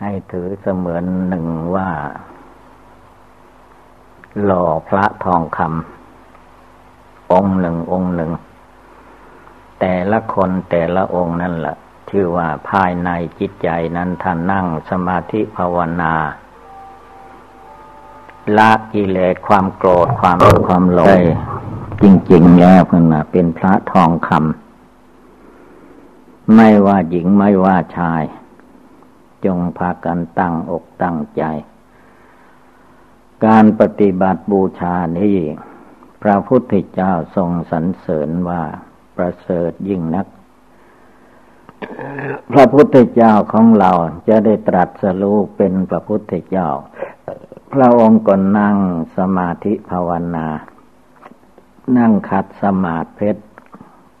ให้ถือเสมือนหนึ่งว่า หล่อพระทองคำองค์หนึ่งองค์หนึ่ง แต่ละคนแต่ละองค์นั่นแหละชื่อว่าภายในจิตใจนั้นท่านนั่งสมาธิภาวนาละกิเลสความโกรธความความหลงจริง ๆ แล้วเพื่อนเป็นพระทองคำไม่ว่าหญิงไม่ว่าชาย จงพากันตั้งอกตั้งใจ การปฏิบัติบูชานี้พระพุทธเจ้าทรงสรรเสริญว่าประเสริฐยิ่งนัก พระพุทธเจ้าของเราจะได้ตรัสรู้เป็นพระพุทธเจ้า พระองค์ก็นั่งสมาธิภาวนา นั่งขัดสมาธิเพชร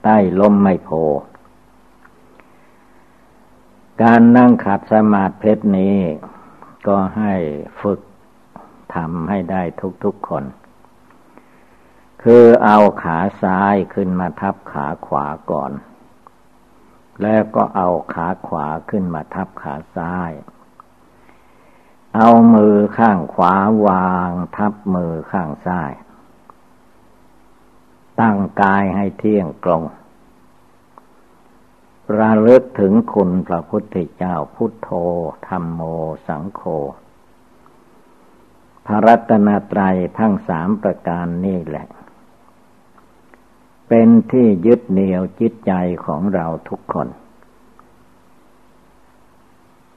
ใต้ลมไม่โพ การนั่งขัดสมาธิเพชรนี้ ก็ให้ฝึกทำให้ได้ทุกๆคน คือเอาขาซ้ายขึ้นมาทับขาขวาก่อน แล้วก็เอาขาขวาขึ้นมาทับขาซ้าย เอามือข้างขวาวางทับมือข้างซ้าย ตั้งกายให้เที่ยงตรง ระลึกถึงคุณพระพุทธเจ้าพุทโธธรรมโมสังโฆพระรัตนตรัยทั้งสามประการนี่แหละ เป็นที่ยึดเหนี่ยวจิตใจของเราทุกคน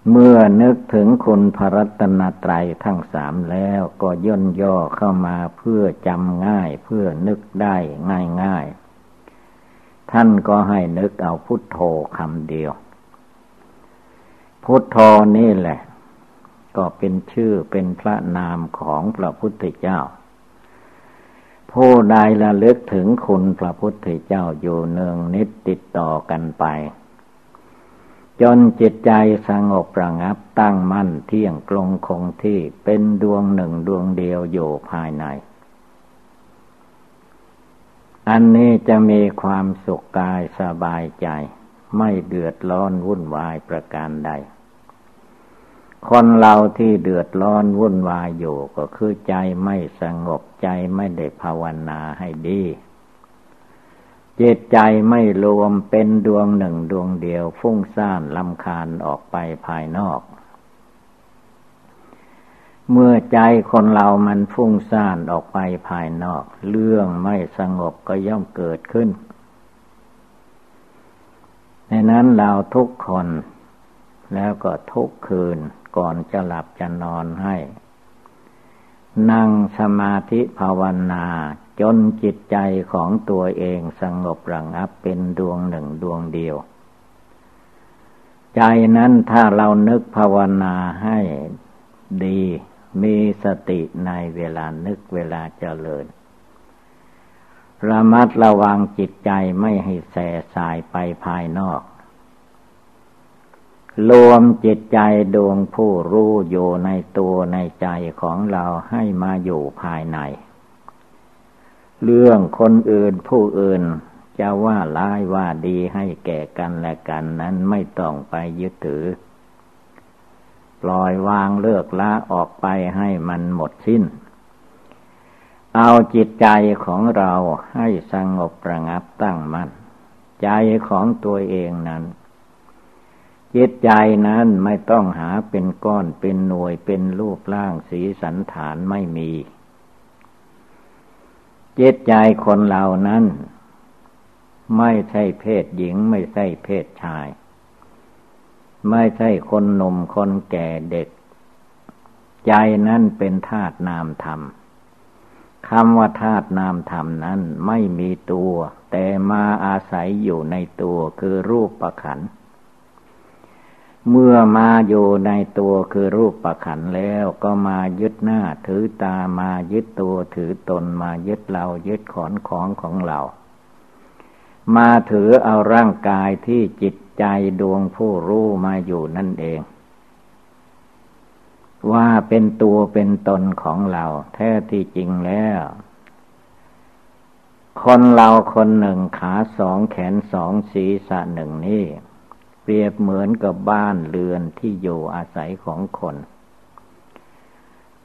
เมื่อนึกถึงคุณพระรัตนตรัยทั้งสามแล้วก็ย่นย่อเข้ามาเพื่อจำง่ายเพื่อนึกได้ง่ายง่าย ท่านก็ให้นึกเอาพุทโธคำเดียว พุทโธนี่แหละ ก็เป็นชื่อเป็นพระนามของพระพุทธเจ้า ผู้ใดละลึกถึงคุณพระพุทธเจ้าอยู่เนืองนิดติดต่อกันไป จนจิตใจสงบระงับตั้งมั่นเที่ยงกลงคงที่เป็นดวงหนึ่งดวงเดียวอยู่ภายใน อันนี้จะมีความสุขกายสบายใจ ไม่เดือดร้อนวุ่นวายประการใด คนเราที่เดือดร้อนวุ่นวายอยู่ก็คือใจไม่สงบใจไม่ได้ภาวนาให้ดีจิตใจไม่รวมเป็นดวงหนึ่งดวงเดียว ฟุ้งซ่านลำคาญออกไปภายนอก เมื่อใจคนเรามันฟุ้งซ่านออกไปภายนอก เรื่องไม่สงบก็ย่อมเกิดขึ้นในนั้นเราทุกคน แล้วก็ทุกคืนก่อนจะหลับจะนอนให้ นั่งสมาธิภาวนาจนจิตใจของตัวเองสงบระงับเป็นดวงหนึ่งดวงเดียว ใจนั้นถ้าเรานึกภาวนาให้ดี มีสติในเวลานึกเวลาเจริญ ระมัดระวังจิตใจไม่ให้แสสายไปภายนอก รวมจิตใจดวงผู้รู้อยู่ในตัวในใจของเราให้มาอยู่ภายใน เรื่องคนอื่นผู้อื่นจะว่าร้ายว่าดีให้แก่กันและกันนั้นไม่ต้องไปยึดถือ ปล่อยวางเลิกละออกไปให้มันหมดสิ้น เอาจิตใจของเราให้สงบระงับตั้งมัน่นใจของตัวเองนั้น จิตใจนั้นไม่ต้องหาเป็นก้อนเป็นหน่วยเป็นรูปร่างสีสันฐานไม่มี จิตใจคนเหล่านั้น ไม่ใช่เพศหญิงไม่ใช่เพศชาย ไม่ใช่คนหนุ่มคนแก่เด็ก ใจนั้นเป็นธาตุนามธรรมคำว่าธาตุนามธรรมนั้นไม่มีตัว แต่มาอาศัยอยู่ในตัวคือรูปประขัน เมื่อมาอยู่ในตัวคือรูปประขันแล้วก็มายึดหน้าถือตามายึดตัวถือตนมายึดเรายึดขอนของของเรา มาถือเอาร่างกายที่จิต ใจดวงผู้รู้มาอยู่นั่นเอง ว่าเป็นตัวเป็นตนของเราแท้ที่จริงแล้ว คนเราคนหนึ่งขาสองแขนสองศีรษะหนึ่งนี่เปรียบเหมือนกับบ้านเรือนที่อยู่อาศัยของคน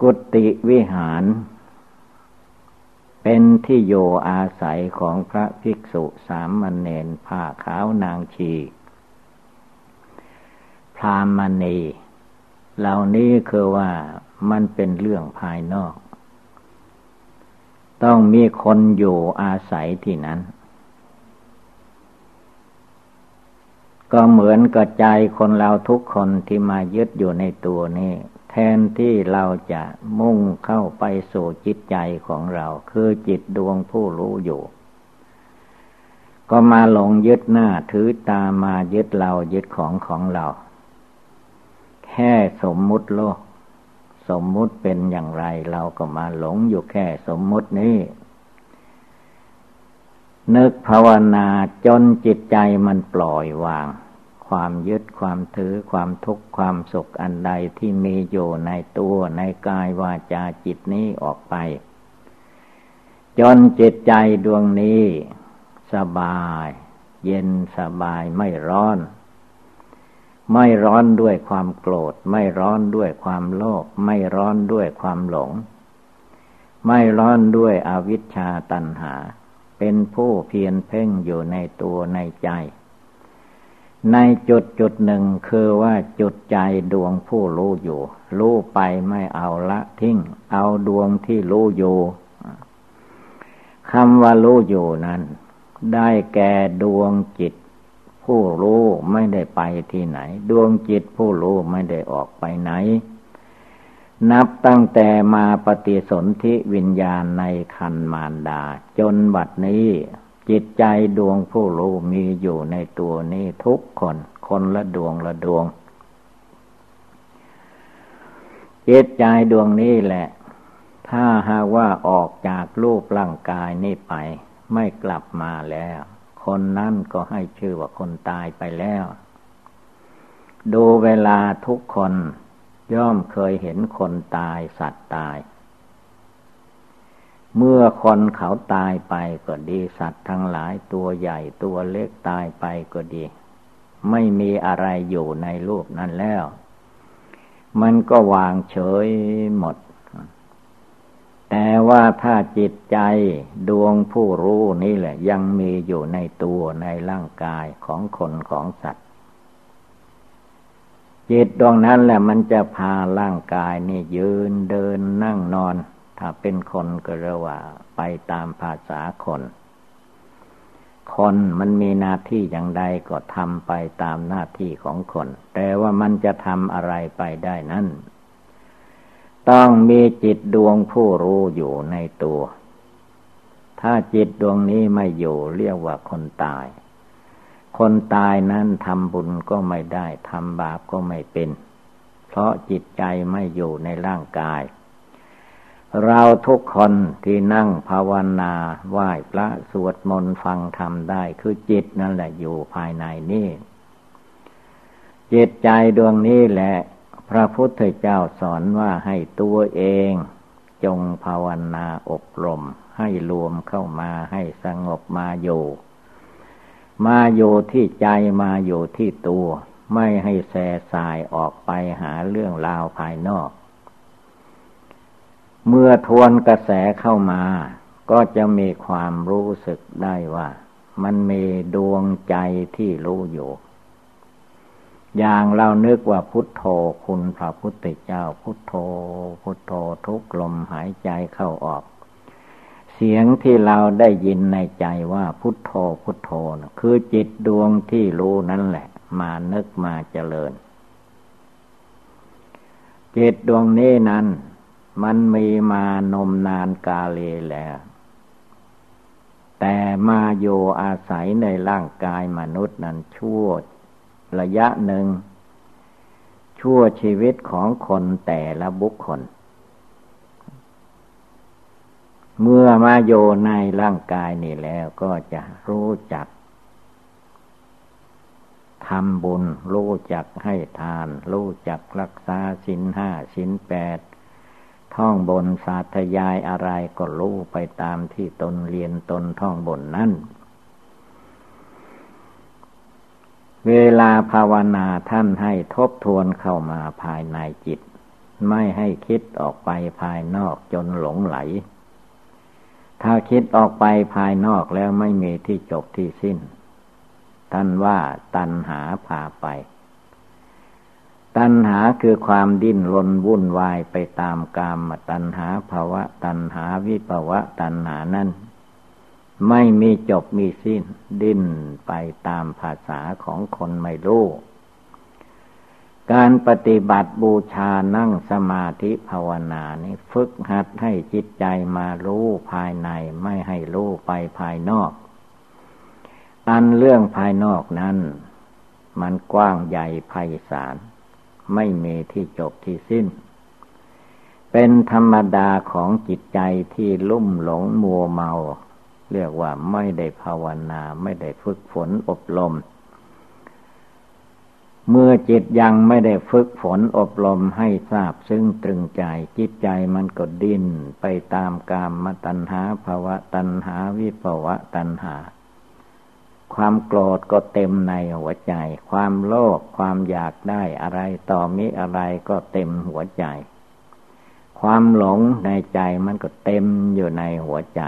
กุฏิวิหาร เป็นที่อยู่อาศัยของพระภิกษุสามเณรผ้าขาวนางชี พรามณี เหล่านี้คือว่ามันเป็นเรื่องภายนอก ต้องมีคนอยู่อาศัยที่นั้น ก็เหมือนกับใจคนเราทุกคนที่มายึดอยู่ในตัวนี้แทนที่เราจะมุ่งเข้าไปสู่จิตใจของเรา คือจิตดวงผู้รู้อยู่ ก็มาหลงยึดหน้าถือตามายึดเรายึดของของเรา ค่สมมุติโลก สมมุติเป็นอย่างไร เราก็มาหลงอยู่แค่สมมุตินี้ นึกภาวนาจนจิตใจมันปล่อยวาง ความยึดความถือความทุกข์ความสุขอันใดที่มีอยู่ในตัวในกายวาจาจิตนี้ออกไป จนจิตใจดวงนี้ สบาย เย็นสบายไม่ร้อน ไม่ร้อนด้วยความโกรธ ไม่ร้อนด้วยความโลภไม่ร้อนด้วยความหลง ไม่ร้อนด้วยอวิชชาตัณหา เป็นผู้เพียรเพ่งอยู่ในตัวในใจ ในจุดจุดหนึ่งคือว่าจุดใจดวงผู้รู้อยู่รู้ไปไม่เอาละทิ้ง เอาดวงที่รู้อยู่คำว่ารู้อยู่นั้น ได้แก่ดวงจิต ผู้รู้ไม่ได้ไปที่ไหน ดวงจิตผู้รู้ไม่ได้ออกไปไหน นับตั้งแต่มาปฏิสนธิวิญญาณในคันมารดา จนบัดนี้ จิตใจดวงผู้รู้มีอยู่ในตัวนี้ทุกคน คนละดวงละดวง จิตใจดวงนี้แหละ ถ้าหากว่าออกจากรูปร่างกายนี้ไป ไม่กลับมาแล้ว คนนั้นก็ให้ชื่อว่าคนตายไปแล้ว ดูเวลาทุกคนย่อมเคยเห็นคนตายสัตว์ตาย เมื่อคนเขาตายไปก็ดีสัตว์ทั้งหลายตัวใหญ่ตัวเล็กตายไปก็ดี ไม่มีอะไรอยู่ในรูปนั้นแล้ว มันก็วางเฉยหมด แต่ว่าถ้าจิตใจดวงผู้รู้นี่แหละ ยังมีอยู่ในตัวในร่างกายของคนของสัตว์ จิตดวงนั้นแหละมันจะพาร่างกายนี่ยืนเดินนั่งนอน ถ้าเป็นคนก็เรียกว่าไปตามภาษาคน คนมันมีหน้าที่อย่างใดก็ทำไปตามหน้าที่ของคน แต่ว่ามันจะทำอะไรไปได้นั้น ต้องมีจิตดวงผู้รู้อยู่ในตัว ถ้าจิตดวงนี้ไม่อยู่เรียกว่าคนตาย คนตายนั้นทำบุญก็ไม่ได้ทำบาปก็ไม่เป็น เพราะจิตใจไม่อยู่ในร่างกาย เราทุกคนที่นั่งภาวนาไหว้พระสวดมนต์ฟังธรรมได้คือจิตนั่นแหละอยู่ภายในนี้จิตใจดวงนี้แหละ พระพุทธเจ้าสอนว่าให้ตัวเองจงภาวนาอบรม ให้รวมเข้ามาให้สงบมาอยู่ มาอยู่ที่ใจมาอยู่ที่ตัว ไม่ให้แส่สายออกไปหาเรื่องราวภายนอก เมื่อทวนกระแสเข้ามา ก็จะมีความรู้สึกได้ว่า มันมีดวงใจที่รู้อยู่ อย่างเรานึกว่าพุทโธคุณพระพุทธเจ้า พุทโธ พุทโธทุกลมหายใจเข้าออก เสียงที่เราได้ยินในใจว่าพุทโธพุทโธนะคือจิตดวงที่รู้นั่นแหละ มานึกมาเจริญ จิตดวงนี้นั้น มันมีมานมนานกาเลแล้วแต่มาโยอาศัยในร่างกายมนุษย์นั้นชั่ว ระยะหนึ่ง ชั่วชีวิตของคนแต่ละบุคคล เมื่อมาโยในร่างกายนี่แล้วก็จะรู้จักทำบุญ รู้จักให้ทาน รู้จักรักษาสินห้าสินแปดท่องบนสาธยายอะไรก็รู้ไปตามที่ตนเรียนตนท่องบนนั้น เวลาภาวนาท่านให้ทบทวนเข้ามาภายในจิต ไม่ให้คิดออกไปภายนอกจนหลงไหล ถ้าคิดออกไปภายนอกแล้วไม่มีที่จบที่สิ้น ท่านว่าตัณหาพาไป ตัณหาคือความดิ้นรนวุ่นวายไปตามกามตัณหาภาวะตัณหาวิภาวะตัณหานั้น ไม่มีจบมีสิ้น ดิ้นไปตามภาษาของคนไม่รู้ การปฏิบัติบูชานั่งสมาธิภาวนานี้ฝึกหัดให้จิตใจมารู้ภายในไม่ให้รู้ไปภายนอก อันเรื่องภายนอกนั้น มันกว้างใหญ่ไพศาลไม่มีที่จบที่สิ้น เป็นธรรมดาของจิตใจที่ลุ่มหลงมัวเมา เรียกว่าไม่ได้ภาวนา ไม่ได้ฝึกฝนอบรม เมื่อจิตยังไม่ได้ฝึกฝนอบรมให้ทราบซึ่งตรึงใจจิตใจมันก็ดิ้นไปตามกามมตัณหาภาวะตัณหาวิภาวะตัณหา ความโกรธก็เต็มในหัวใจ ความโลภความอยากได้อะไรต่อมิอะไรก็เต็มหัวใจ ความหลงในใจมันก็เต็มอยู่ในหัวใจ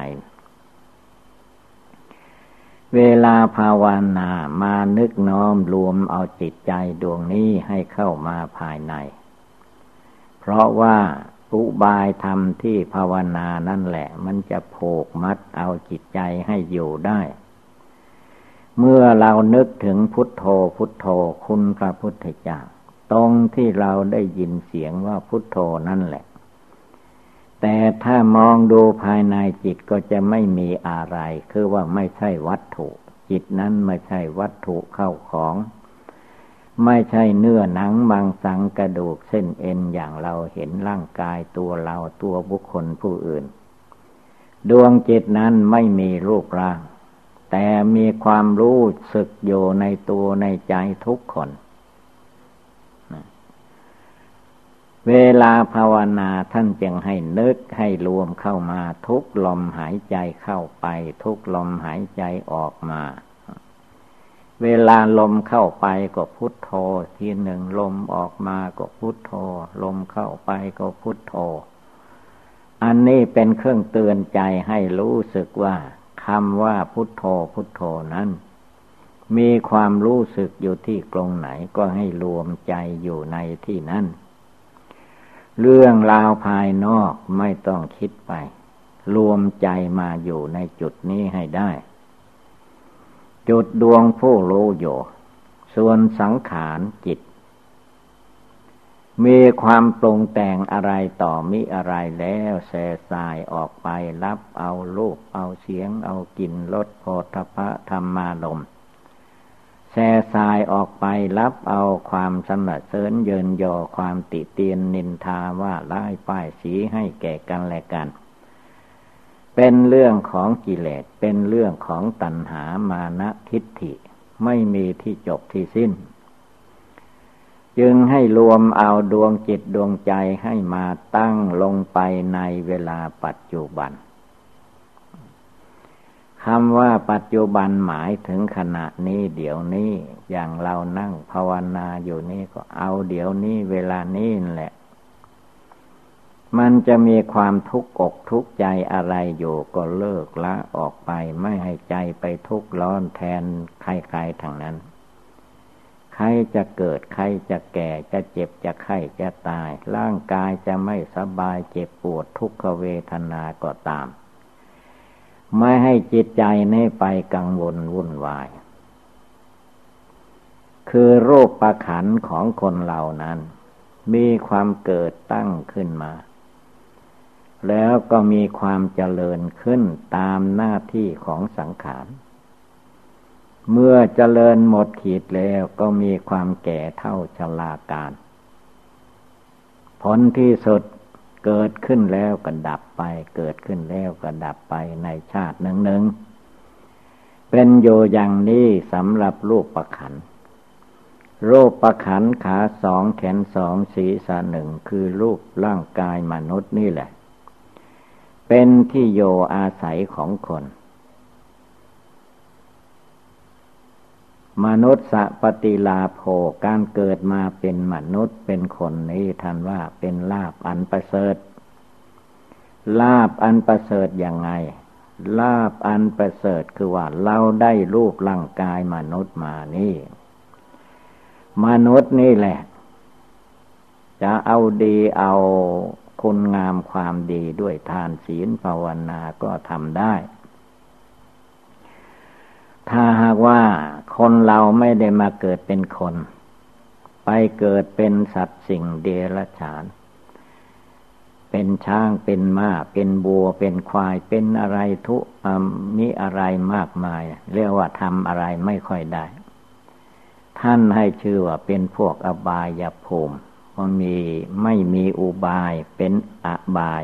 เวลาภาวนามานึกน้อมรวมเอาจิตใจดวงนี้ให้เข้ามาภายใน เพราะว่าอุบายธรรมที่ภาวนานั่นแหละ มันจะโผกมัดเอาจิตใจให้อยู่ได้ เมื่อเรานึกถึงพุทโธพุทโธคุณพระพุทธเจ้าตรงที่เราได้ยินเสียงว่าพุทโธนั่นแหละ แต่ถ้ามองดูภายในจิตก็จะไม่มีอะไร คือว่าไม่ใช่วัตถุ จิตนั้นไม่ใช่วัตถุเข้าของ ไม่ใช่เนื้อหนังบางสังกระดูกเส้นเอ็นอย่างเราเห็นร่างกายตัวเราตัวบุคคลผู้อื่น ดวงจิตนั้นไม่มีรูปร่าง แต่มีความรู้สึกอยู่ในตัวในใจทุกคน เวลาภาวนาท่านจึงให้นึกให้รวมเข้ามาทุกลมหายใจเข้าไป ทุกลมหายใจออกมา เวลาลมเข้าไปก็พุทโธทีหนึ่งลมออกมาก็พุทโธ ลมเข้าไปก็พุทโธ อันนี้เป็นเครื่องเตือนใจให้รู้สึกว่าคำว่าพุทโธพุทโธนั้น มีความรู้สึกอยู่ที่ตรงไหนก็ให้รวมใจอยู่ในที่นั้น เรื่องราวภายนอกไม่ต้องคิดไป รวมใจมาอยู่ในจุดนี้ให้ได้ จุดดวงผู้รู้อยู่ส่วนสังขารจิต มีความปรุงแต่งอะไรต่อมิอะไรแล้วแสสายออกไปรับเอารูปเอาเสียงเอากลิ่นรสโพธพะธรรมาลม แส่สายออกไปรับเอาความสนเสริญเยินยอความติเตียนนินทาว่าไล่ป้ายสีให้แก่กันและกัน เป็นเรื่องของกิเลสเป็นเรื่องของตัณหามานะทิฏฐิ ไม่มีที่จบที่สิ้น จึงให้รวมเอาดวงจิตดวงใจให้มาตั้งลงไปในเวลาปัจจุบัน คำว่าปัจจุบันหมายถึงขณะนี้เดี๋ยวนี้ อย่างเรานั่งภาวนาอยู่นี่ก็เอาเดี๋ยวนี้เวลานี้แหละ มันจะมีความทุกข์อกทุกข์ใจอะไรอยู่ก็เลิกละออกไปไม่ให้ใจไปทุกข์ร้อนแทนใครๆทางนั้น ใครจะเกิดใครจะแก่จะเจ็บจะไข้จะตาย ร่างกายจะไม่สบายเจ็บปวดทุกขเวทนาก็ตาม ไม่ให้จิตใจนี่ไปกังวลวุ่นวาย คือโรคประขันของคนเหล่านั้น มีความเกิดตั้งขึ้นมา แล้วก็มีความเจริญขึ้นตามหน้าที่ของสังขาร เมื่อเจริญหมดขีดแล้วก็มีความแก่เท่าชราการ ผลที่สุด เกิดขึ้นแล้วก็ดับไป เกิดขึ้นแล้วก็ดับไปในชาติหนึ่งหนึ่งเป็นโยอย่างนี้สำหรับรูปประขันรูปประขันขาสองแขนสองศีรษะหนึ่งคือรูปร่างกายมนุษย์นี่แหละ เป็นที่โยอาศัยของคน มนุษย์สปฏิลาโภการเกิดมาเป็นมนุษย์เป็นคนนี้ท่านว่าเป็นลาบอันประเสริฐ ลาบอันประเสริฐอย่างไง ลาบอันประเสริฐคือว่าเราได้รูปร่างกายมนุษย์มานี่ มนุษย์นี่แหละ จะเอาดีเอาคุณงามความดีด้วยทานศีลภาวนาก็ทำได้ ถ้าหากว่าคนเราไม่ได้มาเกิดเป็นคน ไปเกิดเป็นสัตว์สิ่งเดรัจฉาน เป็นช้างเป็นม้า เป็นบัว เป็นควาย เป็นอะไรทุมีอะไรมากมาย เรียกว่าทำอะไรไม่ค่อยได้ ท่านให้ชื่อว่าเป็นพวกอบายภูมิมันมีไม่มีอุบายเป็นอบาย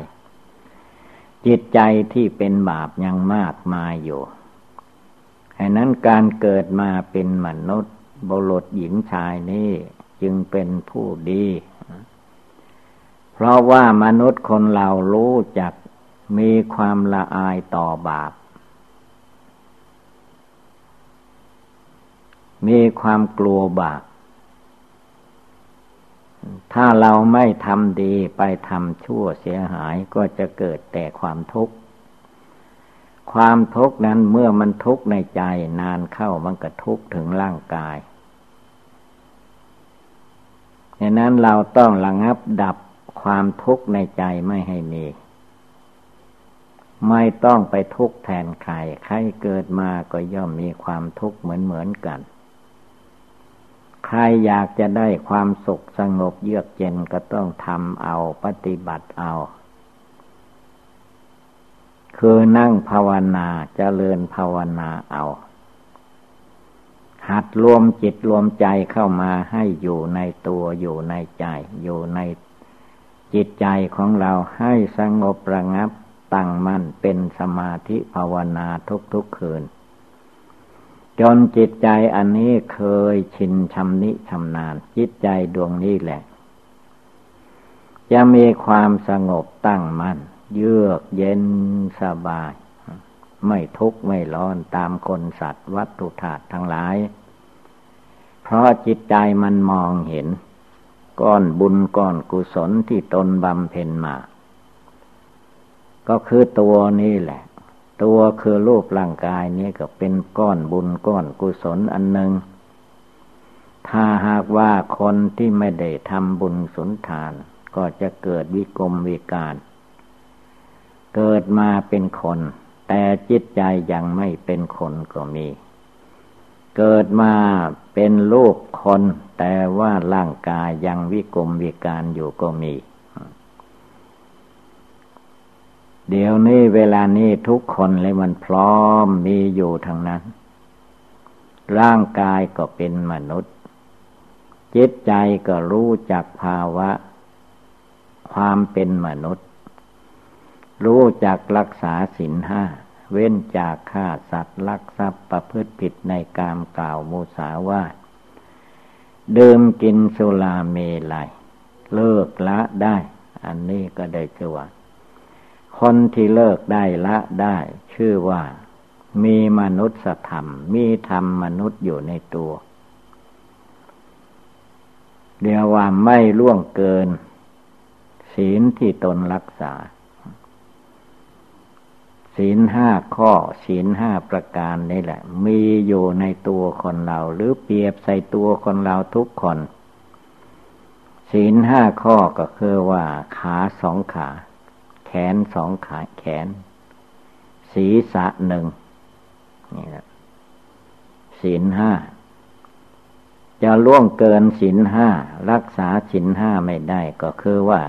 จิตใจที่เป็นบาปยังมากมายอยู่ ฉะนั้นการเกิดมาเป็นมนุษย์บุรุษหญิงชายนี่จึงเป็นผู้ดี เพราะว่ามนุษย์คนเรารู้จักมีความละอายต่อบาป มีความกลัวบาป ถ้าเราไม่ทำดีไปทำชั่วเสียหายก็จะเกิดแต่ความทุกข์ ความทุกข์นั้นเมื่อมันทุกข์ในใจนานเข้ามันก็ทุกข์ถึงร่างกายดังนั้นเราต้องระงับดับความทุกข์ในใจไม่ให้มี ไม่ต้องไปทุกข์แทนใคร ใครเกิดมาก็ย่อมมีความทุกข์เหมือนเหมือนกัน ใครอยากจะได้ความสุขสงบเยือกเย็นก็ต้องทำเอาปฏิบัติเอา คือนั่งภาวนาจเจริญภาวนาเอา หัดรวมจิตรวมใจเข้ามาให้อยู่ในตัวอยู่ในใจ อยู่ในจิตใจของเราให้สงบระงับตั้งมั่นเป็นสมาธิภาวนาทุกๆคืน จนจิตใจอันนี้เคยชินชำนิชำนาญ จิตใจดวงนี้แหละ จะมีความสงบตั้งมั่น เยือกเย็นสบาย ไม่ทุกข์ไม่ร้อนตามคนสัตว์วัตถุธาตุทั้งหลาย เพราะจิตใจมันมองเห็น ก้อนบุญก้อนกุศลที่ตนบำเพ็ญมา ก็คือตัวนี้แหละ ตัวคือรูปร่างกายนี้ก็เป็นก้อนบุญก้อนกุศลอันหนึ่งถ้าหากว่าคนที่ไม่ได้ทำบุญสุนทาน ก็จะเกิดวิกรมวิการ เกิดมาเป็นคน แต่จิตใจยังไม่เป็นคนก็มี เกิดมาเป็นลูกคน แต่ว่าร่างกายยังวิกรมวิการอยู่ก็มี เดี๋ยวนี้เวลานี้ทุกคนเลยมันพร้อมมีอยู่ทางนั้น ร่างกายก็เป็นมนุษย์ จิตใจก็รู้จักภาวะ ความเป็นมนุษย์ รู้จักรักษาศีลห้า เว้นจากฆ่าสัตว์ลักทรัพย์ประพฤติผิดในกามกล่าวมุสาวาทดื่มกินสุราเมลัย เลิกละได้ อันนี้ก็ได้ชื่อว่า คนที่เลิกได้ละได้ ชื่อว่า มีมนุษยธรรม มีธรรมมนุษย์อยู่ในตัวเรียกว่าไม่ล่วงเกิน ศีลที่ตนรักษา ศีลห้าข้อ ศีลห้าประการนี่แหละ มีอยู่ในตัวคนเรา หรือเปรียบใส่ตัวคนเราทุกคน ศีลห้าข้อก็คือว่า ขาสองขา แขนสองขาแขน ศีรษะหนึ่งนี่แหละศีลห้าจะล่วงเกินศีลห้ารักษาศีลห้าไม่ได้ก็คือว่า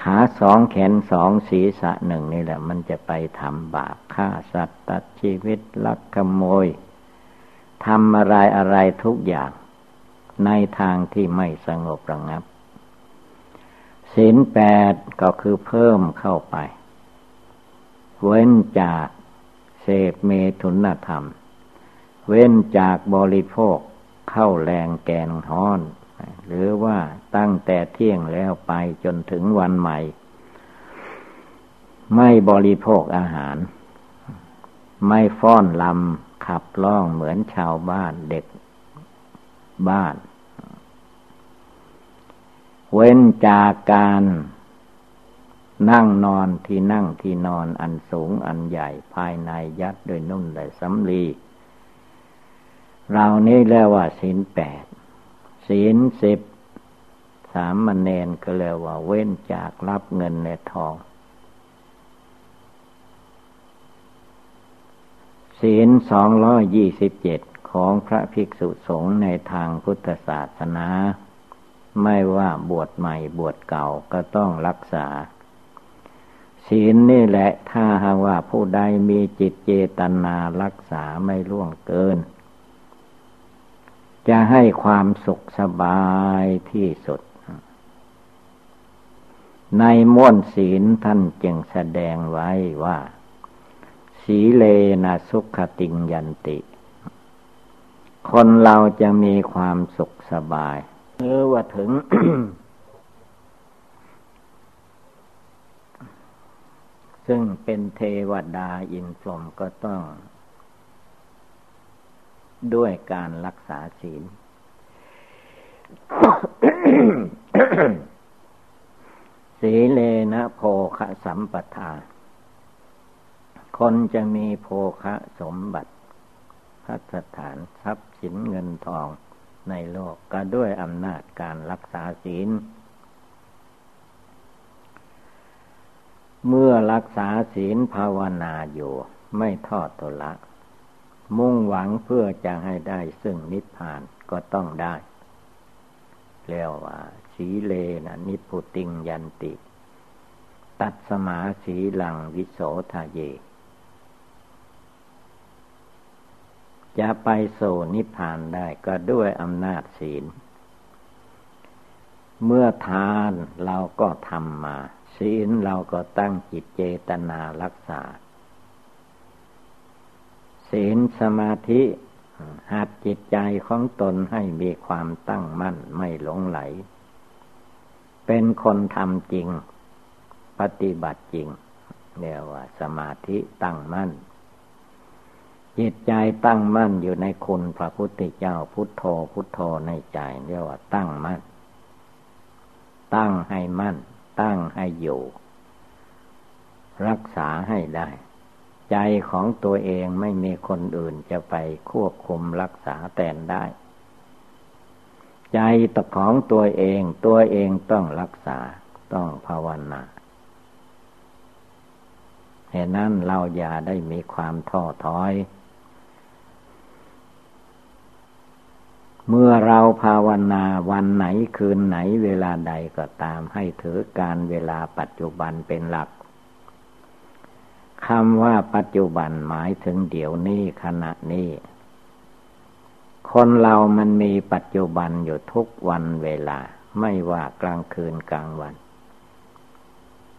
ขาสองแขนสองศีรษะหนึ่งนี่แหละ มันจะไปทำบาปฆ่าสัตว์ตัดชีวิตลักขโมยทำอะไรอะไรทุกอย่างในทางที่ไม่สงบระงับศีลแปดก็คือเพิ่มเข้าไป เว้นจากเสพเมถุนธรรม เว้นจากบริโภคเข้าแรงแกงฮ้อน หรือว่าตั้งแต่เที่ยงแล้วไปจนถึงวันใหม่ ไม่บริโภคอาหาร ไม่ฟ้อนลำขับร้องเหมือนชาวบ้านเด็กบ้าน เว้นจากการนั่งนอนที่นั่งที่นอนอันสูงอันใหญ่ภายในยัดโดยนุ่นและสำลีเรานี้เรียกว่าศีลแปด ศีลสิบสามมเณรก็เรียว่าเว้นจากรับเงินและทอง ศีลสองร้อยยี่สิบเจ็ดของพระภิกษุสงฆ์ในทางพุทธศาสนา ไม่ว่าบวชใหม่บวชเก่าก็ต้องรักษา ศีลนี่แหละถ้าหากว่าผู้ใดมีจิตเจตนารักษาไม่ล่วงเกิน จะให้ความสุขสบายที่สุด ในม้วนศีลท่านจึงแสดงไว้ว่า สีเลนะสุขติงยันติ คนเราจะมีความสุขสบายหรือว่าถึงซึ่งเป็นเทวดาอินพรหมก็ต้อง ด้วยการรักษาศีล สีเลนะโพคะสัมปทา คนจะมีโภคะสมบัติพัฒฐานทรัพย์สินเงินทองในโลกก็ด้วยอำนาจการรักษาศีล เมื่อรักษาศีลภาวนาอยู่ ไม่ทอดทุละ มุ่งหวังเพื่อจะให้ได้ซึ่งนิพพานก็ต้องได้เรียกว่า สีเลนะนิพุติงยันติ ตัดสมาสีหลังวิโสทาเย จะไปสู่นิพพานได้ก็ด้วยอำนาจศีล เมื่อทานเราก็ทำมา ศีลเราก็ตั้งจิตเจตนารักษา ศีลสมาธิหัดจิตใจของตนให้มีความตั้งมั่นไม่หลงไหล เป็นคนทำจริง ปฏิบัติจริงเรียกว่า สมาธิตั้งมั่น จิตใจตั้งมั่นอยู่ในคุณพระพุทธเจ้าพุทโธพุทโธในใจเรียกว่าตั้งมั่น ตั้งให้มั่น ตั้งให้อยู่ รักษาให้ได้ ใจของตัวเองไม่มีคนอื่นจะไปควบคุมรักษาแทนได้ ใจตของตัวเองตัวเองต้องรักษาต้องภาวนาเหตุนั้นเราอย่าได้มีความท้อถอย เมื่อเราภาวนาวันไหนคืนไหนเวลาใดก็ตามให้ถือการเวลาปัจจุบันเป็นหลัก คำว่าปัจจุบันหมายถึงเดี๋ยวนี้ขณะนี้ คนเรามันมีปัจจุบันอยู่ทุกวันเวลา ไม่ว่ากลางคืนกลางวัน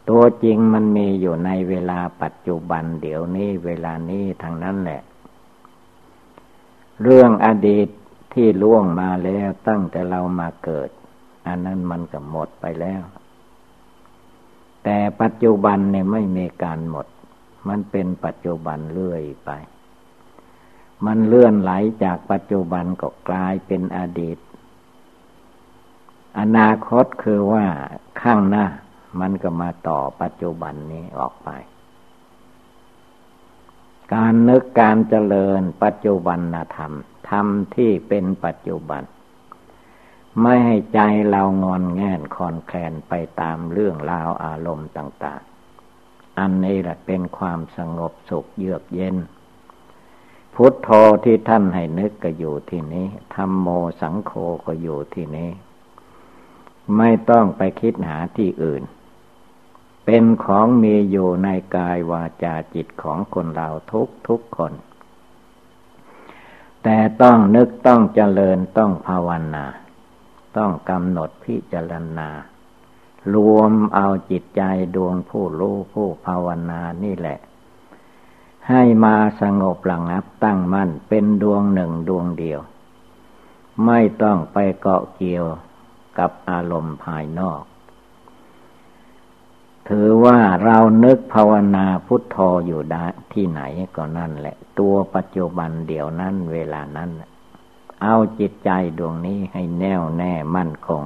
ตัวจริงมันมีอยู่ในเวลาปัจจุบันเดี๋ยวนี้เวลานี้ทางนั้นแหละ เรื่องอดีตที่ล่วงมาแล้วตั้งแต่เรามาเกิด อันนั้นมันก็หมดไปแล้ว แต่ปัจจุบันเนี่ยไม่มีการหมด มันเป็นปัจจุบันเรื่อยไป มันเลื่อนไหลจากปัจจุบันก็กลายเป็นอดีต อนาคตคือว่าข้างหน้า มันก็มาต่อปัจจุบันนี้ออกไป การนึกการเจริญปัจจุบันธรรมธรรมที่เป็นปัจจุบัน ไม่ให้ใจเรางอนแงนคอนแคลนไปตามเรื่องราวอารมณ์ต่าง ๆ อันนี้แหละเป็นความสงบสุขเยือกเย็น พุทโธที่ท่านให้นึกก็อยู่ที่นี้ธรรมโมสังโฆก็อยู่ที่นี้ ไม่ต้องไปคิดหาที่อื่น เป็นของมีอยู่ในกายวาจาจิตของคนเราทุกทุกคน แต่ต้องนึกต้องเจริญต้องภาวนา ต้องกำหนดพิจารณา รวมเอาจิตใจดวงผู้รู้ผู้ภาวนานี่แหละ ให้มาสงบหลังับตั้งมั่นเป็นดวงหนึ่งดวงเดียว ไม่ต้องไปเกาะเกี่ยวกับอารมณ์ภายนอก ถือว่าเรานึกภาวนาพุทโธอยู่ได้ที่ไหนก็นั่นแหละ ตัวปัจจุบันเดี๋ยวนั้นเวลานั้น เอาจิตใจดวงนี้ให้แน่วแน่มั่นคง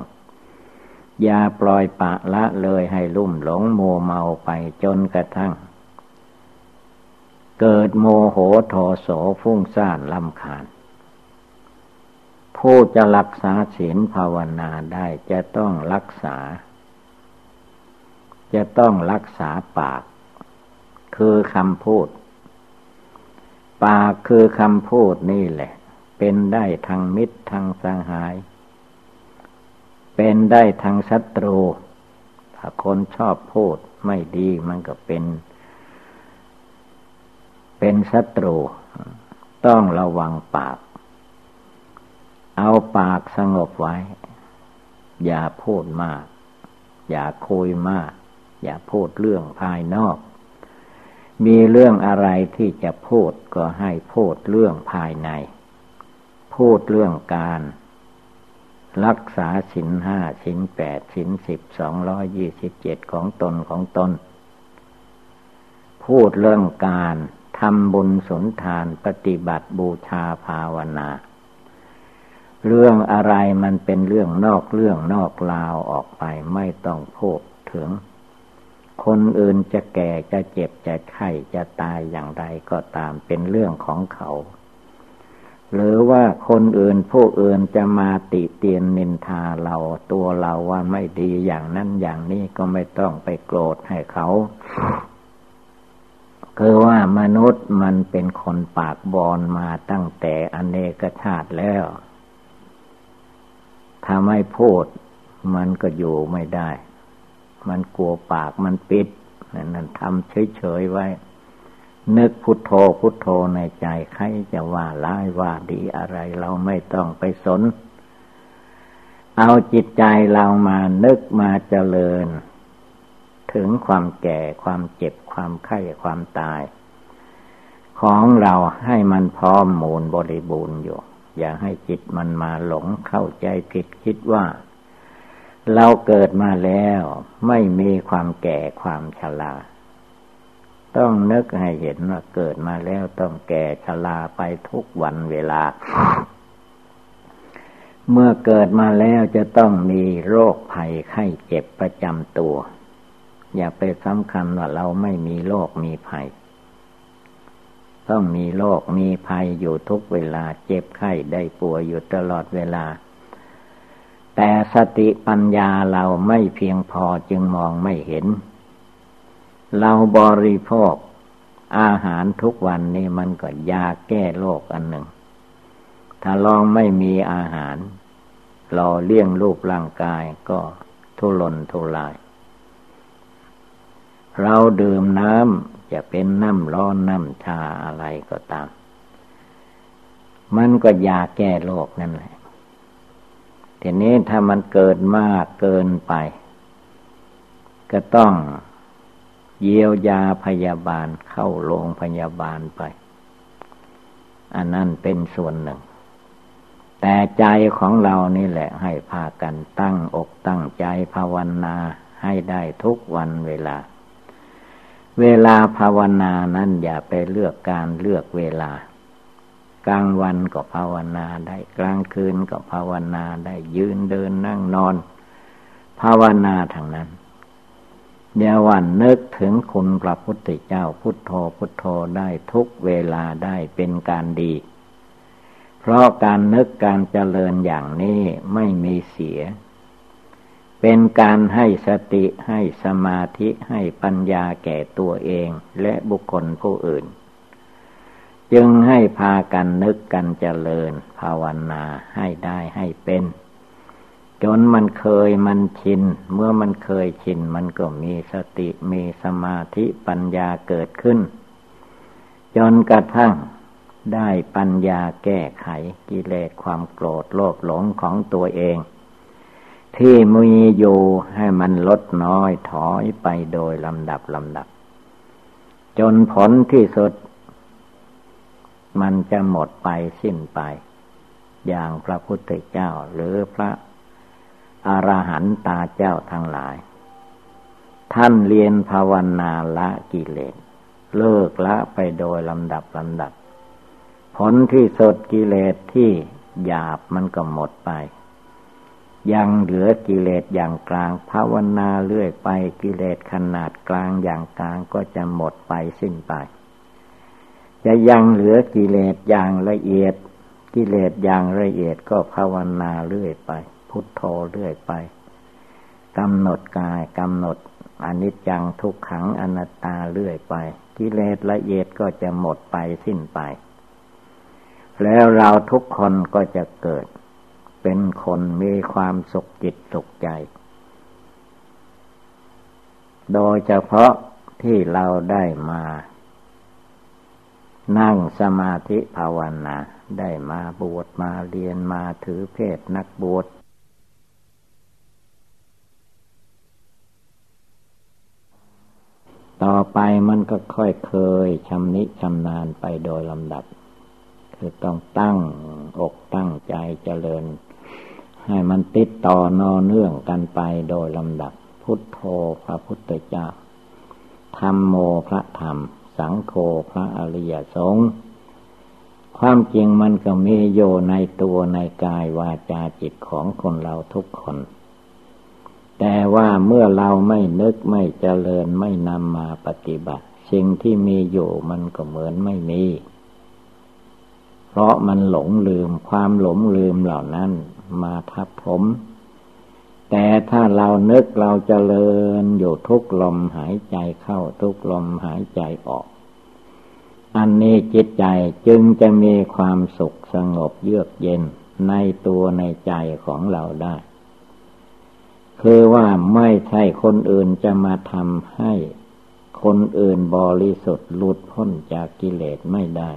อย่าปล่อยปะละเลยให้ลุ่มหลงโมเมาไปจนกระทั่ง เกิดโมโหโทโสฟุ้งซ่านลำคาญ ผู้จะรักษาศีลภาวนาได้จะต้องรักษา จะต้องรักษาปาก คือคำพูด ปากคือคำพูดนี่แหละ เป็นได้ทางมิตรทางสหาย เป็นได้ทางศัตรู ถ้าคนชอบพูดไม่ดีมันก็เป็น เป็นศัตรู ต้องระวังปาก เอาปากสงบไว้ อย่าพูดมาก อย่าคุยมาก อย่าพูดเรื่องภายนอก มีเรื่องอะไรที่จะพูดก็ให้พูดเรื่องภายใน พูดเรื่องการ รักษาสินห้าสินแปดสินสิบสองร้อยยี่สิบเจ็ดของตนของตน พูดเรื่องการทำบุญสนทานปฏิบัติบูชาภาวนา เรื่องอะไรมันเป็นเรื่องนอกเรื่องนอกราวออกไปไม่ต้องพูดถึง คนอื่นจะแก่จะเจ็บจะไข้จะตายอย่างไรก็ตามเป็นเรื่องของเขา หรือว่าคนอื่นผู้อื่นจะมาติเตียนนินทาเราตัวเราว่าไม่ดีอย่างนั้นอย่างนี้ก็ไม่ต้องไปโกรธให้เขา คือว่ามนุษย์มันเป็นคนปากบอลมาตั้งแต่อเนกชาติแล้ว ถ้าไม่พูดมันก็อยู่ไม่ได้ มันกลัวปากมันปิดนั่นทำเฉยๆไว้ นึกพุทโธพุทโธในใจใครจะว่าร้ายว่าดีอะไรเราไม่ต้องไปสน เอาจิตใจเรามานึกมาเจริญ ถึงความแก่ความเจ็บความไข้ความตาย ของเราให้มันพร้อมมูลบริบูรณ์อยู่ อย่าให้จิตมันมาหลงเข้าใจผิดคิดว่า เราเกิดมาแล้วไม่มีความแก่ความชรา ต้องนึกให้เห็นว่าเกิดมาแล้วต้องแก่ชราไปทุกวันเวลา เมื่อเกิดมาแล้วจะต้องมีโรคภัยไข้เจ็บประจำตัว อย่าไปสำคัญว่าเราไม่มีโรคมีภัย ต้องมีโรคมีภัยอยู่ทุกเวลาเจ็บไข้ได้ป่วยอยู่ตลอดเวลา แต่สติปัญญาเราไม่เพียงพอจึงมองไม่เห็น เราบริโภคอาหารทุกวันนี้มันก็ยาแก้โรคอันหนึ่ง ถ้าลองไม่มีอาหาร รอเลี้ยงรูปร่างกายก็ทุรนทุราย เราดื่มน้ำจะเป็นน้ำร้อนน้ำชาอะไรก็ตาม มันก็ยาแก้โรคนั่นแหละ ทีนี้ถ้ามันเกิดมากเกินไป ก็ต้อง เยียวยาพยาบาลเข้าโรงพยาบาลไป อันนั้นเป็นส่วนหนึ่ง แต่ใจของเรานี่แหละให้พากันตั้งอกตั้งใจภาวนาให้ได้ทุกวันเวลา เวลาภาวนานั้นอย่าไปเลือกการเลือกเวลากลางวันก็ภาวนาได้กลางคืนก็ภาวนาได้ยืนเดินนั่งนอน ภาวนาทางนั้น เดี๋ยววันนึกถึงคุณพระพุทธเจ้าพุทโธพุทโธได้ทุกเวลาได้เป็นการดี เพราะการนึกการเจริญอย่างนี้ไม่มีเสีย เป็นการให้สติให้สมาธิให้ปัญญาแก่ตัวเองและบุคคลผู้อื่น จึงให้พากันนึกกันเจริญภาวนาให้ได้ให้เป็น จนมันเคยมันชิน เมื่อมันเคยชิน มันก็มีสติมีสมาธิปัญญาเกิดขึ้น จนกระทั่งได้ปัญญาแก้ไขกิเลสความโกรธโลภหลงของตัวเอง ที่มีอยู่ให้มันลดน้อยถอยไปโดยลำดับลำดับ จนผลที่สุด มันจะหมดไปสิ้นไป อย่างพระพุทธเจ้าหรือพระ อรหันตาเจ้าทั้งหลายทท่านเรียนภาวนาละกิเลส เลิกละไปโดยลำดับลำดับ ผลที่สดกิเลสที่หยาบมันก็หมดไป ยังเหลือกิเลสอย่างกลางภาวนาเรื่อยไปกิเลสขนาดกลางอย่างกลางก็จะหมดไปสิ้นไป จะยังเหลือกิเลสอย่างละเอียด กิเลสอย่างละเอียดก็ภาวนาเรื่อยไป พุทโธเรื่อยไปกำหนดกายกำหนดอนิจจังทุกขังอนัตตาเรื่อยไป กิเลสละเอียดก็จะหมดไปสิ้นไป แล้วเราทุกคนก็จะเกิด เป็นคนมีความสุขจิตสุขใจ โดยเฉพาะที่เราได้มา นั่งสมาธิภาวนา ได้มาบวชมาเรียนมาถือเพศนักบวช ต่อไปมันก็ค่อยเคยชำนิชำนาญไปโดยลำดับ คือต้องตั้งอกตั้งใจเจริญ ให้มันติดต่อนอเนื่องกันไปโดยลำดับ พุทโธพระพุทธเจ้าธรรมโมพระธรรม สังโฆพระอริยสงฆ์ความจริงมันก็มีโยในตัวในกายวาจาจิตของคนเราทุกคน แต่ว่าเมื่อเราไม่นึกไม่เจริญไม่นำมาปฏิบัติ สิ่งที่มีอยู่มันก็เหมือนไม่มี เพราะมันหลงลืมความหลงลืมเหล่านั้นมาทับผม แต่ถ้าเรานึกเราเจริญอยู่ทุกลมหายใจเข้าทุกลมหายใจออก อันนี้จิตใจจึงจะมีความสุขสงบเยือกเย็นในตัวในใจของเราได้ คือว่าไม่ใช่คนอื่นจะมาทำให้คนอื่นบริสุทธิ์หลุดพ้นจากกิเลสไม่ได้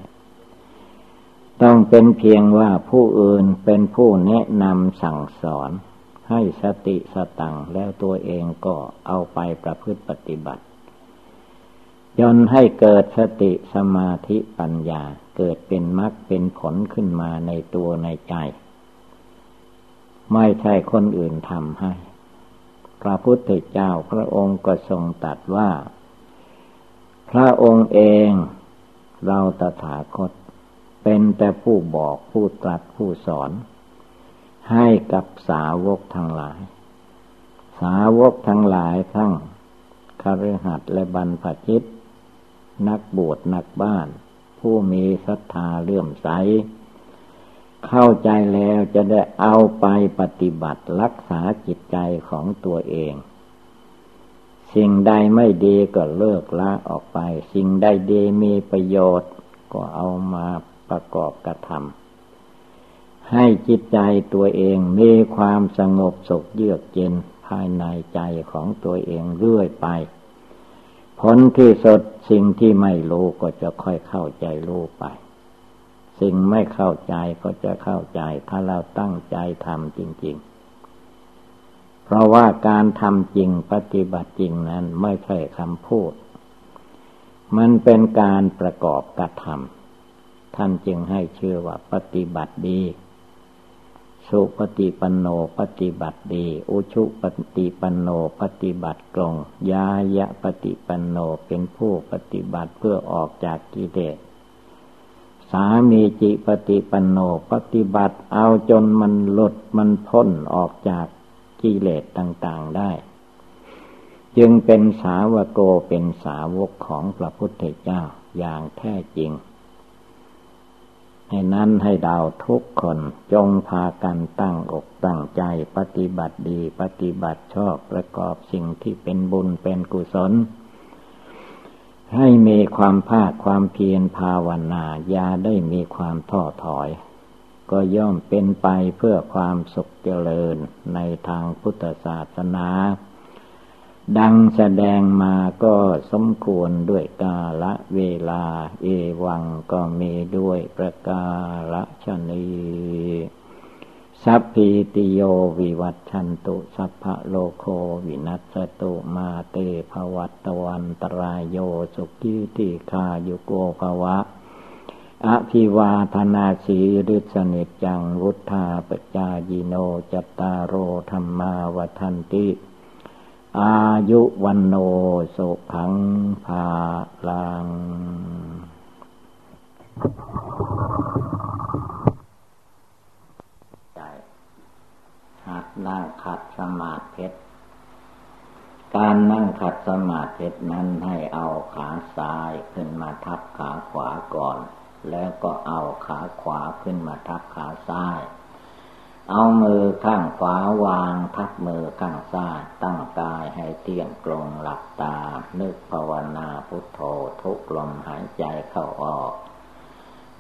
ต้องเป็นเพียงว่าผู้อื่นเป็นผู้แนะนำสั่งสอน ให้สติสตังแล้วตัวเองก็เอาไปประพฤติปฏิบัติจนให้เกิดสติสมาธิปัญญาเกิดเป็นมรรคเป็นผลขึ้นมาในตัวในใจ ไม่ใช่คนอื่นทำให้ พระพุทธเจ้าพระองค์ก็ทรงตัดว่า พระองค์เองเราตถาคต เป็นแต่ผู้บอกผู้ตรัสผู้สอน ให้กับสาวกทั้งหลาย สาวกทั้งหลายทั้งคฤหัสและบรรพชิต นักบวชนักบ้าน ผู้มีศรัทธาเลื่อมใส เข้าใจแล้วจะได้เอาไปปฏิบัติรักษาจิตใจของตัวเอง สิ่งใดไม่ดีก็เลิกละออกไป สิ่งใดดีมีประโยชน์ ก็เอามาประกอบกระทำให้จิตใจตัวเองมีความสงบสุขเยือกเย็นภายในใจของตัวเองเรื่อยไป ผลที่สดสิ่งที่ไม่รู้ก็จะค่อยเข้าใจรู้ไป สิ่งไม่เข้าใจก็จะเข้าใจ ถ้าเราตั้งใจทำจริง ๆ เพราะว่าการทำจริงปฏิบัติจริงนั้นไม่ใช่คำพูด มันเป็นการประกอบกระทำท่านจึงให้ชื่อว่าปฏิบัติดี สุปฏิปันโนปฏิบัติดี อุชุปฏิปันโนปฏิบัติกลงยายะปฏิปันโนเป็นผู้ปฏิบัติเพื่อออกจากกิเลส สามีจิปฏิปันโนปฏิบัติเอาจนมันหลุดมันพ้นออกจากกิเลสต่างๆได้ จึงเป็นสาวโกเป็นสาวกของพระพุทธเจ้าอย่างแท้จริง ให้นั้นให้ดาวทุกคนจงพากันตั้งอกตั้งใจปฏิบัติดีปฏิบัติชอบประกอบสิ่งที่เป็นบุญเป็นกุศล ให้มีความภาคความเพียรภาวนาอย่าได้มีความท้อถอย ก็ย่อมเป็นไปเพื่อความสุขเจริญในทางพุทธศาสนา ดังแสดงมาก็สมควรด้วยกาละเวลา เอวังก็มีด้วยประกาศชนี สัพพิติโยวิวัตชันตุสัพพะโลโควินัสตุมาเตภวัตวันตรายโยสุกิติคายุโกภวะ อภิวาธนาสีริสนิจังวุธาปจายิโนจตารโรธรรมาวทันติ อายุวันโนสุขังภาลังใจ หัดนั่งขัดสมาธิการนั่งขัดสมาธินั้นให้เอาขาซ้ายขึ้นมาทับขาขวาก่อน แล้วก็เอาขาขวาขึ้นมาทับขาซ้าย เอามือข้างขวาวางทับมือข้างซ้ายตั้งกายให้เตียงกลงหลับตา นึกภาวนาพุทโธทุกลมหายใจเข้าออก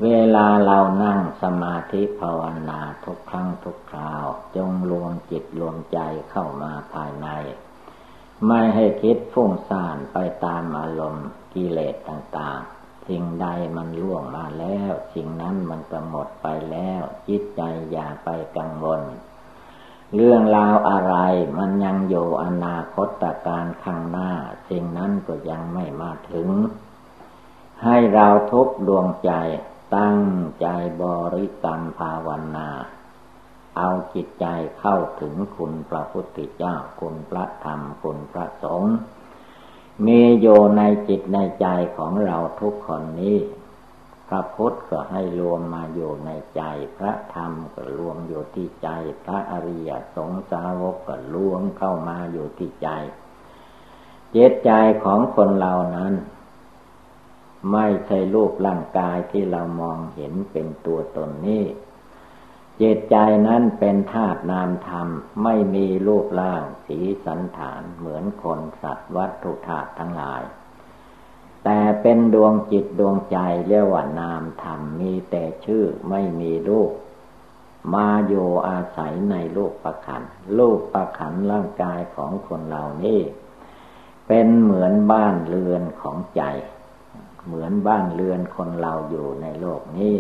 เวลาเรานั่งสมาธิภาวนาทุกครั้งทุกคราว จงรวมจิตรวมใจเข้ามาภายใน ไม่ให้คิดฟุ้งซ่านไปตามอารมณ์กิเลสต่างๆ สิ่งใดมันล่วงมาแล้ว สิ่งนั้นมันก็หมดไปแล้ว จิตใจอย่าไปกังวล เรื่องราวอะไรมันยังอยู่อนาคตการข้างหน้า สิ่งนั้นก็ยังไม่มาถึง ให้เราทุกดวงใจ ตั้งใจบริกรรมภาวนา เอาจิตใจเข้าถึงคุณพระพุทธเจ้า คุณพระธรรม คุณพระสงฆ์ มีอยู่ในจิตในใจของเราทุกคนนี้ พระพุทธก็ให้รวมมาอยู่ในใจ พระธรรมก็รวมอยู่ที่ใจ พระอริยสงสาวกก็รวมเข้ามาอยู่ที่ใจ เจตใจของคนเรานั้น ไม่ใช่รูปร่างกายที่เรามองเห็นเป็นตัวตนนี้จิตใจนั้นเป็นธาตุนามธรรม ไม่มีรูปร่างสีสันฐานเหมือนคนสัตว์วัตถุธาตุทั้งหลาย แต่เป็นดวงจิตดวงใจเรียกว่านามธรรมมีแต่ชื่อไม่มีรูป มาอยู่อาศัยในรูปประขันรูปประขันร่างกายของคนเหล่านี้ เป็นเหมือนบ้านเรือนของใจ เหมือนบ้านเรือนคนเราอยู่ในโลกนี้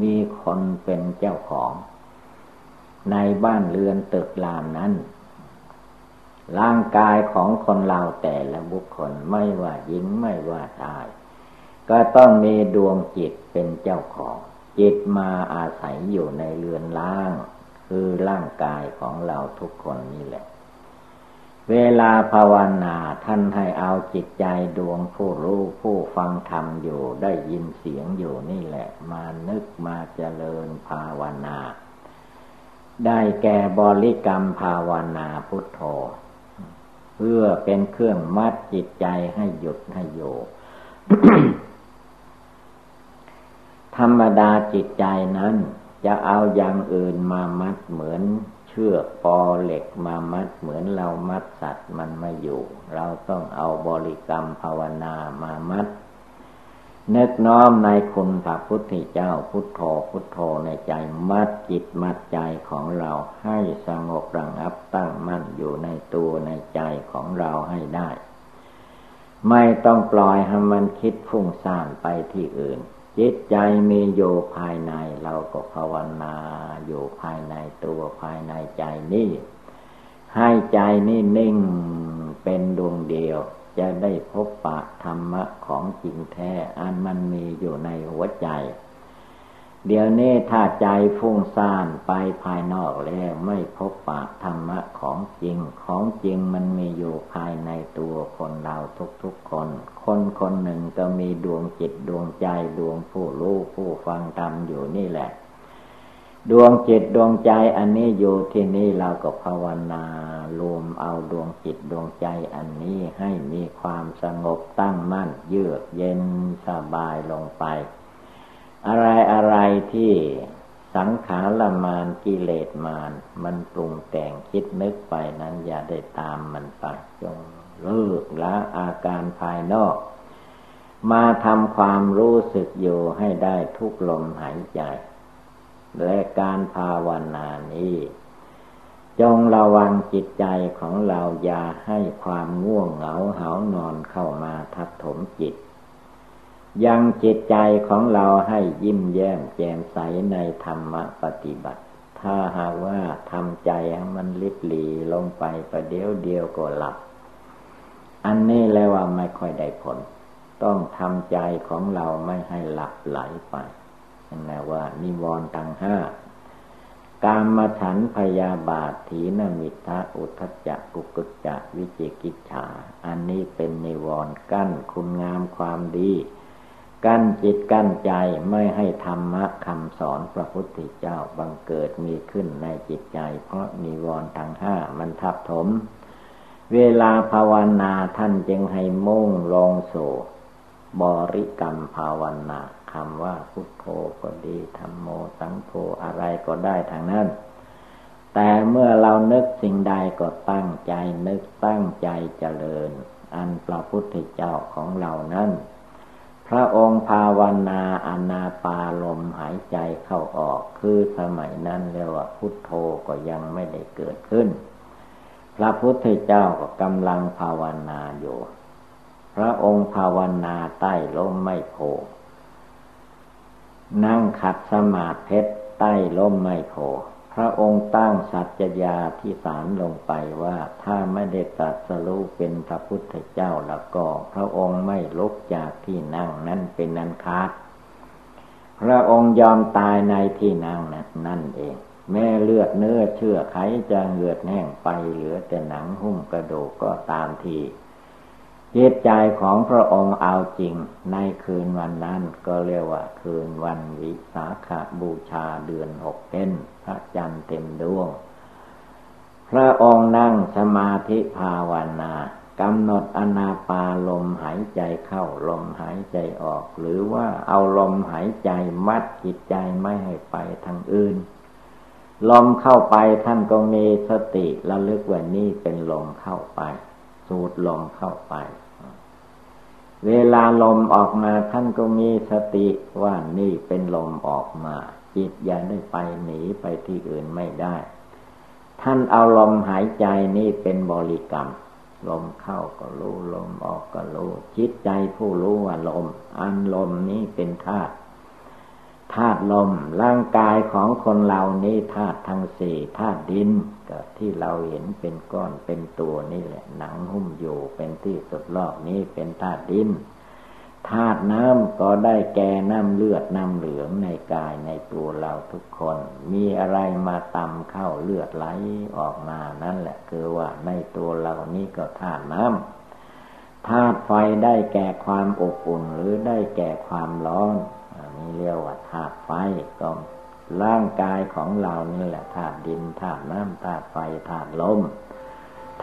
มีคนเป็นเจ้าของ ในบ้านเรือนตึกรามนั้น ร่างกายของคนเราแต่ละบุคคลไม่ว่าหญิงไม่ว่าชาย ก็ต้องมีดวงจิตเป็นเจ้าของ จิตมาอาศัยอยู่ในเรือนล่าง คือร่างกายของเราทุกคนนี่แหละ เวลาภาวนาท่านให้เอาจิตใจดวงผู้รู้ผู้ฟังธรรมอยู่ได้ยินเสียงอยู่นี่แหละ มานึกมาเจริญภาวนา ได้แก่บริกรรมภาวนาพุทโธ เพื่อเป็นเครื่องมัดจิตใจให้หยุดให้โยธรรมดาจิตใจนั้นจะเอาอย่างอื่นมามัดเหมือน เชือกปอเหล็กมามัดเหมือนเรามัดสัตว์มันไม่อยู่ เราต้องเอาบริกรรมภาวนามามัดนึกน้อมในคุณพระพุทธเจ้าพุทโธพุทโธในใจมัดจิตมัดใจของเราให้สงบระงับตั้งมั่นอยู่ในตัวในใจของเราให้ได้ ไม่ต้องปล่อยให้มันคิดฟุ้งซ่านไปที่อื่น จิตใจมีอยู่ภายในเราก็ภาวนาอยู่ภายในตัวภายในใจนี่ ให้ใจนี่นิ่งเป็นดวงเดียว จะได้พบปะธรรมะของจริงแท้อันมันมีอยู่ในหัวใจ เดี๋ยวนี้ถ้าใจฟุ้งซ่านไปภายนอกแล้วไม่พบปะธรรมะของจริง ของจริงมันมีอยู่ภายในตัวคนเราทุกๆคน คนคนหนึ่งก็มีดวงจิตดวงใจดวงผู้รู้ผู้ฟังธรรมอยู่นี่แหละ ดวงจิตดวงใจอันนี้อยู่ที่นี่เราก็ภาวนารวมเอาดวงจิตดวงใจอันนี้ให้มีความสงบตั้งมั่นเยือกเย็นสบายลงไป อะไรอะไรที่สังขารมานกิเลสมาน มันปรุงแต่งคิดนึกไปนั้นอย่าได้ตามมันไปจงเลิกละอาการภายนอก มาทำความรู้สึกอยู่ให้ได้ทุกลมหายใจ และการภาวนานี้ จงระวังจิตใจของเราอย่าให้ความง่วงเหงาเหานอนเข้ามาทับถมจิต ยังจิตใจของเราให้ยิ้มแย้มแจ่มใสในธรรมปฏิบัติ ถ้าหากว่าทำใจให้มันลิบหลีลงไปประเดี๋ยวเดียวก็หลับ อันนี้แล้วว่าไม่ค่อยได้ผล ต้องทำใจของเราไม่ให้หลับไหลไปนะว่านิวรณ์ทั้งห้ากามมาฉันพยาบาทถีนมิทะอุทจจะกุกุจจะวิจิกิจฉา อันนี้เป็นนิวรณ์กั้นคุณงามความดี กั้นจิตกั้นใจไม่ให้ธรรมะคำสอนพระพุทธเจ้าบังเกิดมีขึ้นในจิตใจ เพราะนิวรณ์ทั้งห้ามันทับถม เวลาภาวนาท่านจึงให้มุ่งลงสู่บริกรรมภาวนาคำว่าพุทโธก็ดีธรรมโมสังโฆอะไรก็ได้ทางนั้น แต่เมื่อเรานึกสิ่งใดก็ตั้งใจนึกตั้งใจเจริญ อันพระพุทธเจ้าของเรานั้น พระองค์ภาวนาอนาปาลมหายใจเข้าออก คือสมัยนั้นเรียกว่าพุทโธก็ยังไม่ได้เกิดขึ้น พระพุทธเจ้าก็กำลังภาวนาอยู่ พระองค์ภาวนาใต้ลมไม่โพนั่งขัดสมาธิใต้ลมไมโพ พระองค์ตั้งสัจญาที่สารลงไปว่าถ้าไม่ได้ตัดสรู้เป็นพระพุทธเจ้าแล้วก็ พระองค์ไม่ลุกจากที่นั่งนั้นเป็นนันคาดพระองค์ยอมตายในที่นั่งนั้นนั่นเอง แม่เลือดเนื้อเชื่อไขจะเหือดแห้งไปเหลือแต่หนังหุ้มกระดูกก็ตามทีจิตใจของพระองค์เอาจริงในคืนวันนั้นก็เรียกว่าคืนวันวิสาขาบูชาเดือนหกเป็น พระจันทร์เต็มดวง พระองค์นั่งสมาธิภาวนากำหนดอนาปาลมหายใจเข้าลมหายใจออก หรือว่าเอาลมหายใจมัดจิตใจไม่ให้ไปทางอื่น ลมเข้าไปท่านก็มีสติระลึกว่านี่เป็นลมเข้าไป สูดลมเข้าไป เวลาลมออกมาท่านก็มีสติว่านี่เป็นลมออกมา จิตอย่าได้ไปหนีไปที่อื่นไม่ได้ ท่านเอาลมหายใจนี่เป็นบริกรรม ลมเข้าก็รู้ลมออกก็รู้จิตใจผู้รู้ว่าลม อันลมนี้เป็นธาตุธาตุลมร่างกายของคนเรานี้ธาตุทั้งสี่ธาตุดินก็ที่เราเห็นเป็นก้อนเป็นตัวนี่แหละ หนังหุ้มอยู่เป็นที่สุดรอบนี้เป็นธาตุดิน ธาตุน้ำก็ได้แก่น้ำเลือดน้ำเหลืองในกายในตัวเราทุกคน มีอะไรมาตำเข้าเลือดไหลออกมานั่นแหละ คือว่าในตัวเรานี้ก็ธาตุน้ำธาตุไฟได้แก่ความอบอุ่นหรือได้แก่ความร้อนนี่เรียกว่าธาตุไฟก็ร่างกายของเรานี่แหละธาตุดินธาตุน้ำธาตุไฟธาตุลม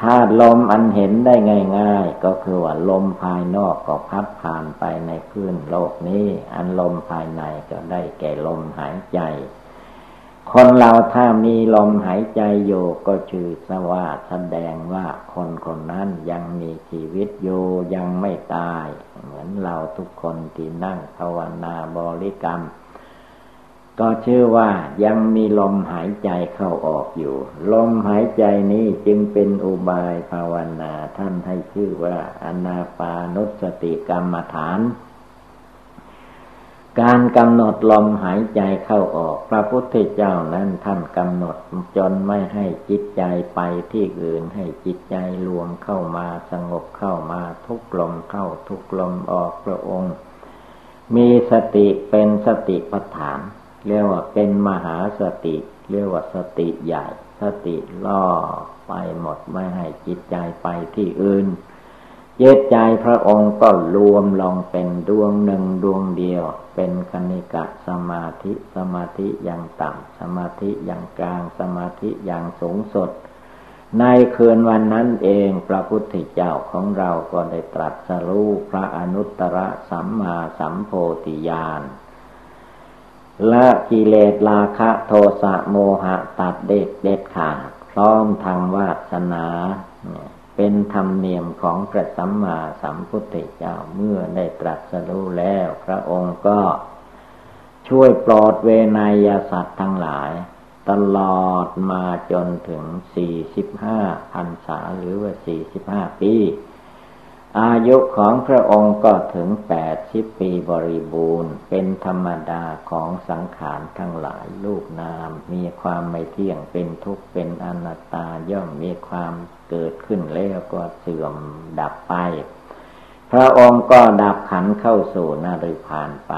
ธาตุลมอันเห็นได้ง่าย ๆ ก็คือว่าลมภายนอกก็พัดผ่านไปในพื้นโลกนี้ อันลมภายในก็ได้แก่ลมหายใจ คนเราถ้ามีลมหายใจอยู่ก็ชื่อสว่าแสดงว่าคนคนนั้นยังมีชีวิตอยู่ยังไม่ตาย เหมือนเราทุกคนที่นั่งภาวนาบริกรรม ก็ชื่อว่ายังมีลมหายใจเข้าออกอยู่ ลมหายใจนี้จึงเป็นอุบายภาวนาท่านให้ชื่อว่าอนาปานุสติกรรมฐาน การกำหนดลมหายใจเข้าออก พระพุทธเจ้านั้นท่านกำหนดจนไม่ให้จิตใจไปที่อื่นให้จิตใจรวมเข้ามาสงบเข้ามาทุกลมเข้าทุกลมออกพระองค์ มีสติเป็นสติปัฏฐาน เรียกว่าเป็นมหาสติ เรียกว่าสติใหญ่ สติล่อไปหมดไม่ให้จิตใจไปที่อื่นเจตใจพระองค์ก็รวมลงเป็นดวงหนึ่งดวงเดียว เป็นคณิกะสมาธิสมาธิอย่างต่ำสมาธิอย่างกลางสมาธิอย่างสูงสุด ในคืนวันนั้นเองพระพุทธเจ้าของเราก็ได้ตรัสรู้พระอนุตตรสัมมาสัมโพธิญาณ ละกิเลสราคะโทสะโมหะตัดเด็กเด็ดขาดพร้อมทางวาสนา เป็นธรรมเนียมของพระสัมมาสัมพุทธเจ้าเมื่อได้ตรัสรู้แล้ว พระองค์ก็ช่วยปลอดเวนยสัตว์ทั้งหลาย ตลอดมาจนถึงสี่สิบห้าพรรษาหรือว่าสี่สิบห้าปี อายุของพระองค์ก็ถึงแปดสิบปีบริบูรณ์ เป็นธรรมดาของสังขารทั้งหลายลูกนาม มีความไม่เที่ยงเป็นทุกข์เป็นอนัตตาย่อมมีความเกิดขึ้นแล้วก็เสื่อมดับไป พระองค์ก็ดับขันเข้าสู่นริพานไป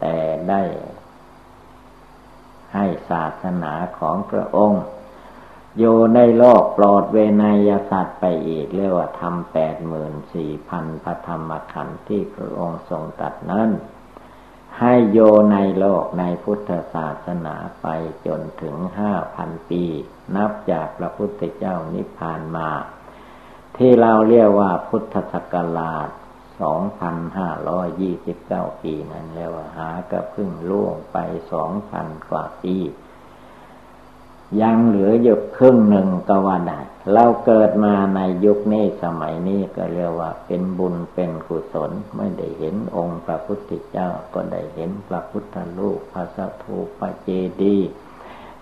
แต่ได้ให้ศาสนาของพระองค์ อยู่ในโลกปลอดเวนยสัตว์ไปอีก เรียกว่าทำแปดหมื่นสี่พันพระธรรมขันธ์ที่พระองค์ทรงตัดนั้น ให้โยในโลกในพุทธศาสนาไปจนถึงห้าพันปี นับจากพระพุทธเจ้านิพพานมา ที่เราเรียกว่าพุทธศักราชสองพันห้าร้อยยี่สิบเก้าปีนั้นแล้วหาก็พึ่งล่วงไปสองพันกว่าปี ยังเหลืออยู่ครึ่งหนึ่งก็ว่าได้เราเกิดมาในยุคนี้สมัยนี้ก็เรียกว่าเป็นบุญเป็นกุศล ไม่ได้เห็นองค์พระพุทธเจ้าก็ได้เห็นพระพุทธรูปพระสัทูปพระเจดี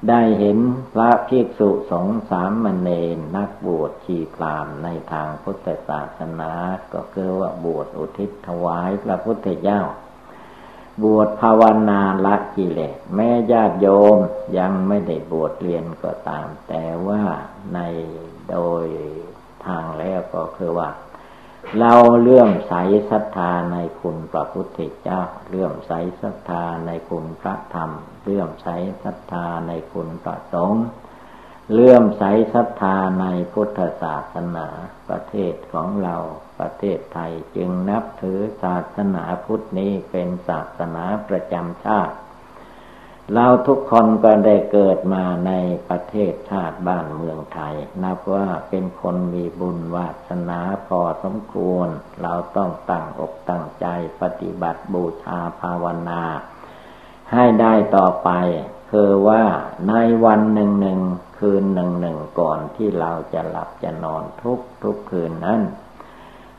ได้เห็นพระภิกษุสงฆ์สามมเณรนักบวชชีพรามในทางพุทธศาสนา ก็คือว่าบวชอุทิศถวายพระพุทธเจ้า บวชภาวนาละกิเลสแม่ญาติโยมยังไม่ได้บวชเรียนก็ตาม แต่ว่าในโดยทางแล้วก็คือว่า เราเลื่อมใสศรัทธาในคุณพระพุทธเจ้า เลื่อมใสศรัทธาในคุณพระธรรม เลื่อมใสศรัทธาในคุณพระสงฆ์เลื่อมใสศรัทธาในพุทธศาสนาประเทศของเรา ประเทศไทยจึงนับถือศาสนาพุทธนี้เป็นศาสนาประจำชาติ เราทุกคนก็ได้เกิดมาในประเทศชาติบ้านเมืองไทย นับว่าเป็นคนมีบุญวาสนาพอสมควร เราต้องตั้งอกตั้งใจปฏิบัติบูชาภาวนา ให้ได้ต่อไปคือว่าในวันหนึ่งหนึ่งคืนหนึ่งหนึ่งก่อนที่เราจะหลับจะนอนทุกทุกคืนนั้น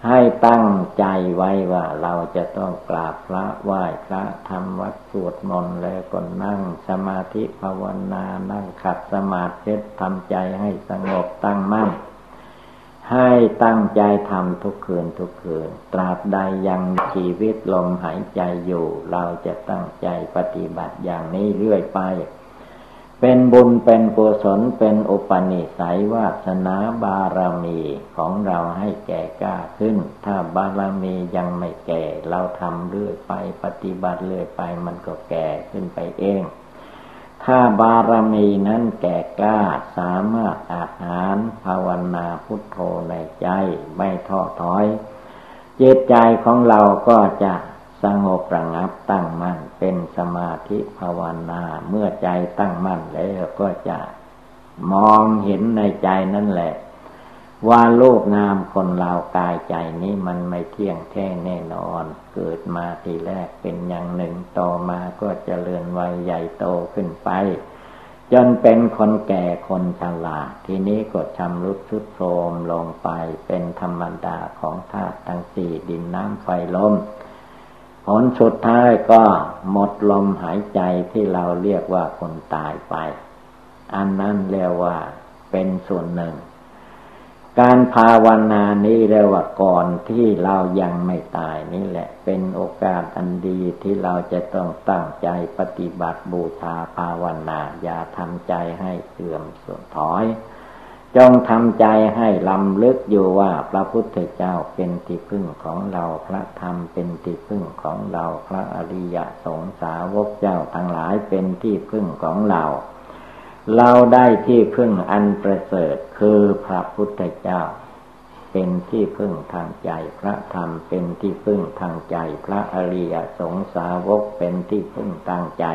ให้ตั้งใจไว้ว่าเราจะต้องกราบพระไหว้พระทำวัดสวดมนต์แล้วก็นั่งสมาธิภาวนา นั่งขัดสมาธิทำใจให้สงบตั้งมั่น ให้ตั้งใจทำทุกคืนทุกคืน ตราบใดยังชีวิตลมหายใจอยู่ เราจะตั้งใจปฏิบัติอย่างนี้เรื่อยไป เป็นบุญเป็นกุศลเป็นอุปนิสัยวาสนาบารมีของเราให้แก่กล้าขึ้น ถ้าบารมียังไม่แก่ เราทำเรื่อยไปปฏิบัติเรื่อยไปมันก็แก่ขึ้นไปเอง ถ้าบารมีนั้นแก่กล้าสามารถอาหารภาวนาพุทโธในใจไม่ท้อถอยจิตใจของเราก็จะ สงบระงับตั้งมั่นเป็นสมาธิภาวนาเมื่อใจตั้งมั่นแล้วก็จะมองเห็นในใจนั่นแหละ ว่าโลกนามคนเรากายใจนี้มันไม่เที่ยงแท้แน่นอน เกิดมาทีแรกเป็นอย่างหนึ่งต่อมาก็จเจริญวัยใหญ่โตขึ้นไป จนเป็นคนแก่คนชราทีนี้ก็ชำรุดทุดโทรมลงไปเป็นธรรมดาของธาตุทั้งสี่ดินน้ำไฟลม ผลสุดท้ายก็หมดลมหายใจที่เราเรียกว่าคนตายไป อันนั้นเรียกว่าเป็นส่วนหนึ่ง การภาวนานี้เรียกว่าก่อนที่เรายังไม่ตายนี่แหละ เป็นโอกาสอันดีที่เราจะต้องตั้งใจปฏิบัติบูชาภาวนา อย่าทำใจให้เสื่อมสุดถอย จงทำใจให้ลำลึกอยู่ว่าพระพุทธเจ้าเป็นที่พึ่งของเราพระธรรมเป็นที่พึ่งของเราพระอริยสงสาวกเจ้าทั้งหลายเป็นที่พึ่งของเรา เราได้ที่พึ่งอันประเสริฐคือพระพุทธเจ้า เป็นที่พึ่งทางใจพระธรรมเป็นที่พึ่งทางใจ พระอริยสงสาวกเป็นที่พึ่งทางใจ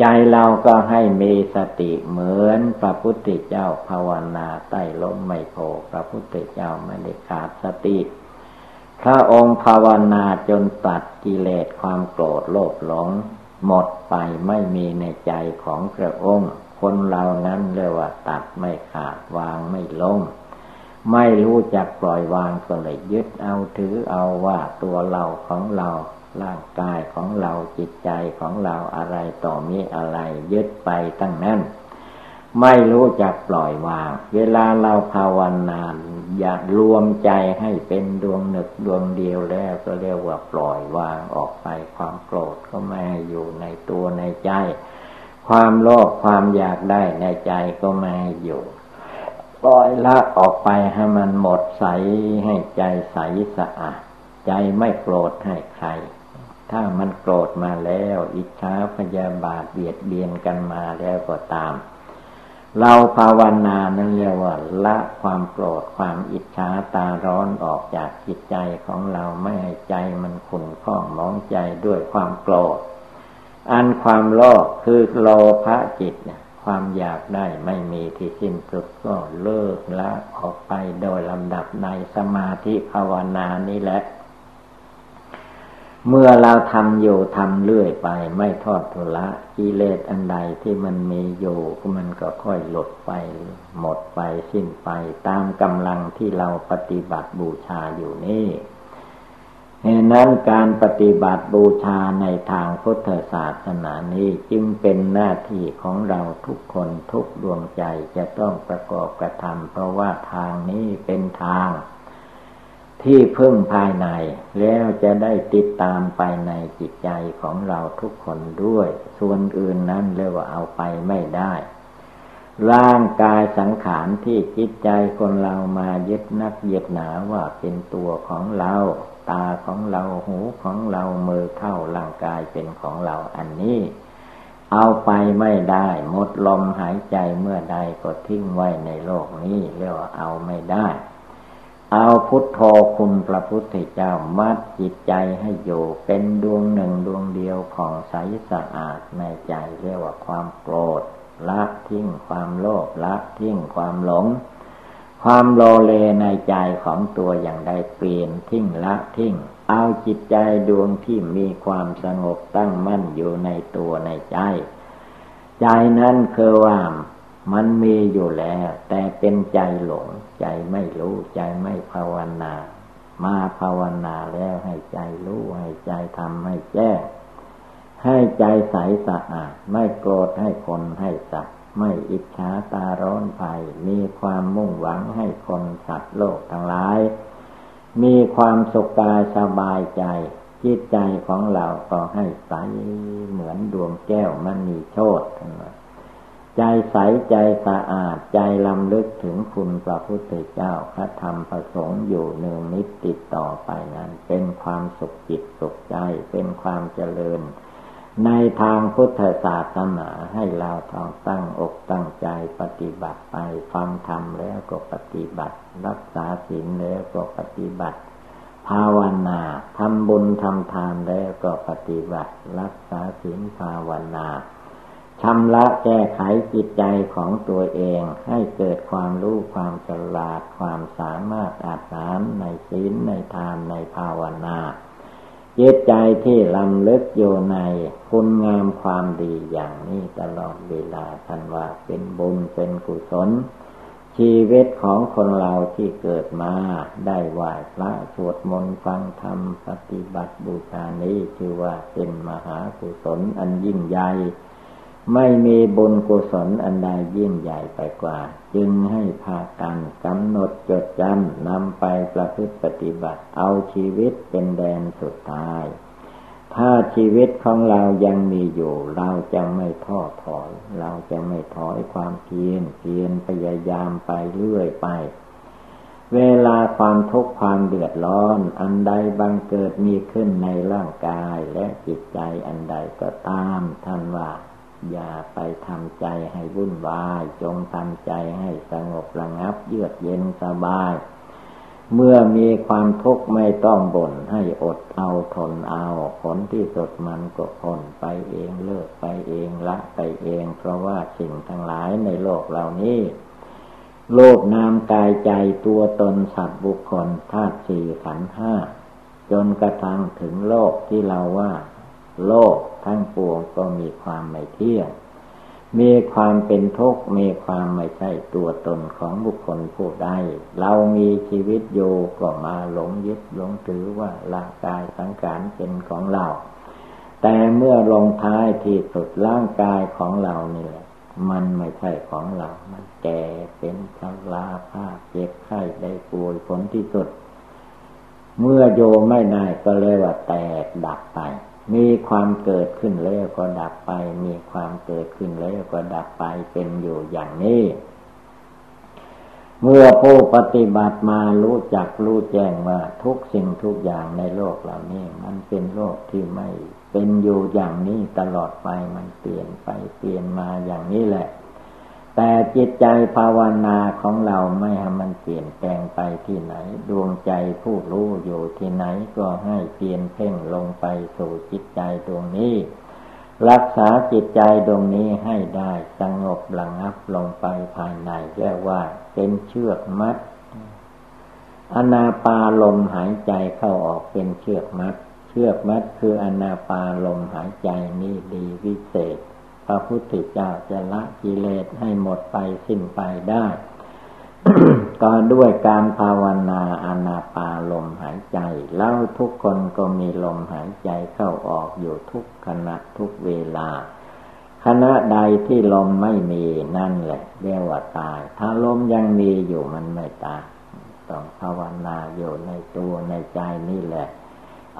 ใจเราก็ให้มีสติเหมือนพระพุทธเจ้าภาวนาใต้ลมไม่โพพระพุทธเจ้าไม่ได้ขาดสติ พระองค์ภาวนาจนตัดกิเลสความโกรธโลภหลง หมดไปไม่มีในใจของพระองค์ คนเรานั้นเรียกว่าตัดไม่ขาดวางไม่ลง ไม่รู้จักปล่อยวางก็เลยยึดเอาถือเอาว่าตัวเราของเรา ร่างกายของเราจิตใจของเราอะไรต่อมีอะไรยึดไปตั้งนั้นไม่รู้จักปล่อยวาง เวลาเราภาวนาอย่ารวมใจให้เป็นดวงหนึกดวงเดียวแล้วก็เรียกว่าปล่อยวางออกไปความโกรธก็ไม่อยู่ในตัวในใจ ความโลภความอยากได้ในใจก็ไม่อยู่ ปล่อยละออกไปให้มันหมดใสให้ใจใสสะอาดใจไม่โกรธให้ใคร ถ้ามันโกรธมาแล้ว อิจฉาพยาบาทเบียดเบียนกันมาแล้วก็ตาม เราภาวนานั้นเรียกว่าละความโกรธความอิจฉาตาร้อนออกจากจิตใจของเราไม่ให้ใจมันขุ่นข้องมองใจด้วยความโกรธ อันความโลภคือโลภะจิตเนี่ยความอยากได้ไม่มีที่สิ้นสุดก็เลิกละออกไปโดยลำดับในสมาธิภาวนานี้แหละ เมื่อเราทำอยู่ทำเรื่อยไป ไม่ทอดทุละกิเลสอันใดที่มันมีอยู่มันก็ค่อยหลดไป หมดไปสิ้นไปตามกำลังที่เราปฏิบัติบูชาอยู่นี่เหตุนั้นการปฏิบัติบูชาในทางพุทธศาสนานี้จึงเป็นหน้าที่ของเราทุกคนทุกดวงใจจะต้องประกอบกระทำเพราะว่าทางนี้เป็นทาง ที่พึ่งภายใน แล้วจะได้ติดตามไปในจิตใจของเราทุกคนด้วย ส่วนอื่นนั้นเรียกว่าเอาไปไม่ได้ ร่างกายสังขารที่จิตใจคนเรามายึดนักยึดหนาว่าเป็นตัวของเรา ตาของเราหูของเรามือเท่าร่างกายเป็นของเราอันนี้ เอาไปไม่ได้หมดลมหายใจเมื่อใดก็ทิ้งไว้ในโลกนี้เรียกว่าเอาไม่ได้ เอาพุทโธคุณพระพุทธเจ้ามัดจิตใจให้อยู่ เป็นดวงหนึ่งดวงเดียวของใสสะอาดในใจเรียกว่าความโกรธละทิ้งความโลภละทิ้งความหลง ความโลเลในใจของตัวอย่างใดเปลี่ยนทิ้งละทิ้ง เอาจิตใจดวงที่มีความสงบตั้งมั่นอยู่ในตัวในใจ ใจนั้นคือว่ามันมีอยู่แล้ว แต่เป็นใจหลง ใจไม่รู้ใจไม่ภาวนา มาภาวนาแล้วให้ใจรู้ให้ใจทำให้แจ้งให้ใจใสสะอาด ไม่โกรธให้คนให้สัตว์ไม่อิจฉาตาร้อนภัย มีความมุ่งหวังให้คนสัตว์โลกทั้งหลาย มีความสุขกายสบายใจ จิตใจของเราก็ให้ใสเหมือนดวงแก้วมันมีโชด ใจใสใจสะอาดใจลำลึกถึงคุณพระพุทธเจ้าพระธรรมประสงค์อยู่เนืองนิดติดต่อไปนั้น เป็นความสุขจิตสุขใจ เป็นความเจริญ ในทางพุทธศาสนาให้เราต้องตั้งอกตั้งใจปฏิบัติไปฟังธรรมแล้วก็ปฏิบัติ รักษาศีลแล้วก็ปฏิบัติ ภาวนาทำบุญทำทานแล้วก็ปฏิบัติ รักษาศีลภาวนา ชำระแก้ไขจิตใจของตัวเองให้เกิดความรู้ความฉลาดความสามารถอาหารในศีลในทานในภาวนาจิตใจที่ลำลึกอยู่ในคุณงามความดีอย่างนี้ตลอดเวลาท่านว่าเป็นบุญเป็นกุศล ชีวิตของคนเราที่เกิดมาได้ไหว้พระสวดมนต์ฟังธรรมปฏิบัติบูชานี้ ชื่อว่าเป็นมหากุศลอันยิ่งใหญ่ ไม่มีบุญกุศลอันใดยิ่งใหญ่ไปกว่า จึงให้พากันกำหนดจดจำนำไปประพฤติปฏิบัติ เอาชีวิตเป็นแดนสุดท้าย ถ้าชีวิตของเรายังมีอยู่ เราจะไม่ท้อถอย เราจะไม่ถอยความเพียรเพียรพยายามไปเรื่อยไป เวลาความทุกข์ความเดือดร้อน อันใดบังเกิดมีขึ้นในร่างกายและจิตใจอันใดก็ตามท่านว่า อย่าไปทำใจให้วุ่นวาย จงทำใจให้สงบระงับ เยือกเย็นสบาย เมื่อมีความทุกข์ไม่ต้องบ่นให้อดเอาทนเอาผลที่สุดมันก็พ้นไปเองเลิกไปเองละไปเอง เพราะว่าสิ่งทั้งหลายในโลกเหล่านี้โลกนามกายใจตัวตนสัตว์บุคคลธาตุสี่ขันห้าจนกระทั่งถึงโลกที่เราว่า โลกทั้งปวงก็มีความไม่เที่ยง มีความเป็นทุกข์ มีความไม่ใช่ตัวตนของบุคคลผู้ใด เรามีชีวิตอยู่ก็มาหลงยึดหลงถือว่าร่างกายสังขารเป็นของเรา แต่เมื่อลงท้ายที่สุดร่างกายของเรานี่แหละมันไม่ใช่ของเรา มันแก่เป็นชราภาพเจ็บไข้ได้ป่วยผลที่สุด เมื่อโยไม่ได้ก็เลยว่าแตกดับไป มีความเกิดขึ้นแล้วก็ดับไป มีความเกิดขึ้นแล้วก็ดับไปเป็นอยู่อย่างนี้ เมื่อผู้ปฏิบัติมารู้จักรู้แจ้งว่าทุกสิ่งทุกอย่างในโลกเหล่านี้ มันเป็นโลกที่ไม่เป็นอยู่อย่างนี้ตลอดไปมันเปลี่ยนไปเปลี่ยนมาอย่างนี้แหละ แต่จิตใจภาวนาของเราไม่ให้มันเปลี่ยนแปลงไปที่ไหน ดวงใจผู้รู้อยู่ที่ไหนก็ให้เปลี่ยนเพ่งลงไปสู่จิตใจดวงนี้ รักษาจิตใจดวงนี้ให้ได้สงบระงับลงไปภายในเรียกว่าเป็นเชือกมัดอนาปาลมหายใจเข้าออกเป็นเชือกมัด เชือกมัดคืออนาปาลมหายใจนี้ดีวิเศษ พระพุทธเจ้าจะละกิเลสให้หมดไปสิ้นไปได้ ก็ด้วยการภาวนาอนาปาลมหายใจ แล้วทุกคนก็มีลมหายใจเข้าออกอยู่ทุกขณะทุกเวลาขณะใดที่ลมไม่มีนั่นแหละเรียกว่าตาย ถ้าลมยังมีอยู่มันไม่ตายต้องภาวนาอยู่ในตัวในใจนี่แหละ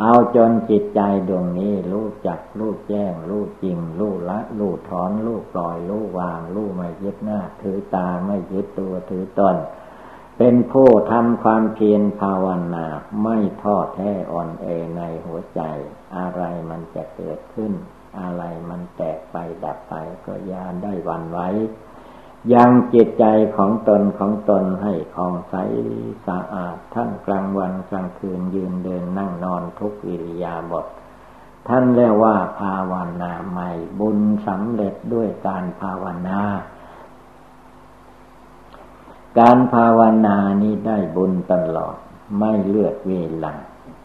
เอาจนจิตใจดวงนี้รู้จักรู้แจ้ง รู้จริง รู้ละรู้ถอน รู้ปล่อย รู้วาง รู้ไม่ยึดหน้า ถือตาไม่ยึดตัวถือตน เป็นผู้ทำความเพียรภาวนา ไม่ท้อแท้อ่อนเอในหัวใจ อะไรมันจะเกิดขึ้น อะไรมันแตกไปดับไปก็ยานได้วันไว้ ยังจิตใจของตนของตนให้คองใสสะอาดทั้งกลางวันกลางคืนยืนเดินนั่งนอนทุกอิริยาบถท่านเรียกว่าภาวนาใหม่ บุญสำเร็จด้วยการภาวนา การภาวนานี้ได้บุญตลอด ไม่เลือกเวลา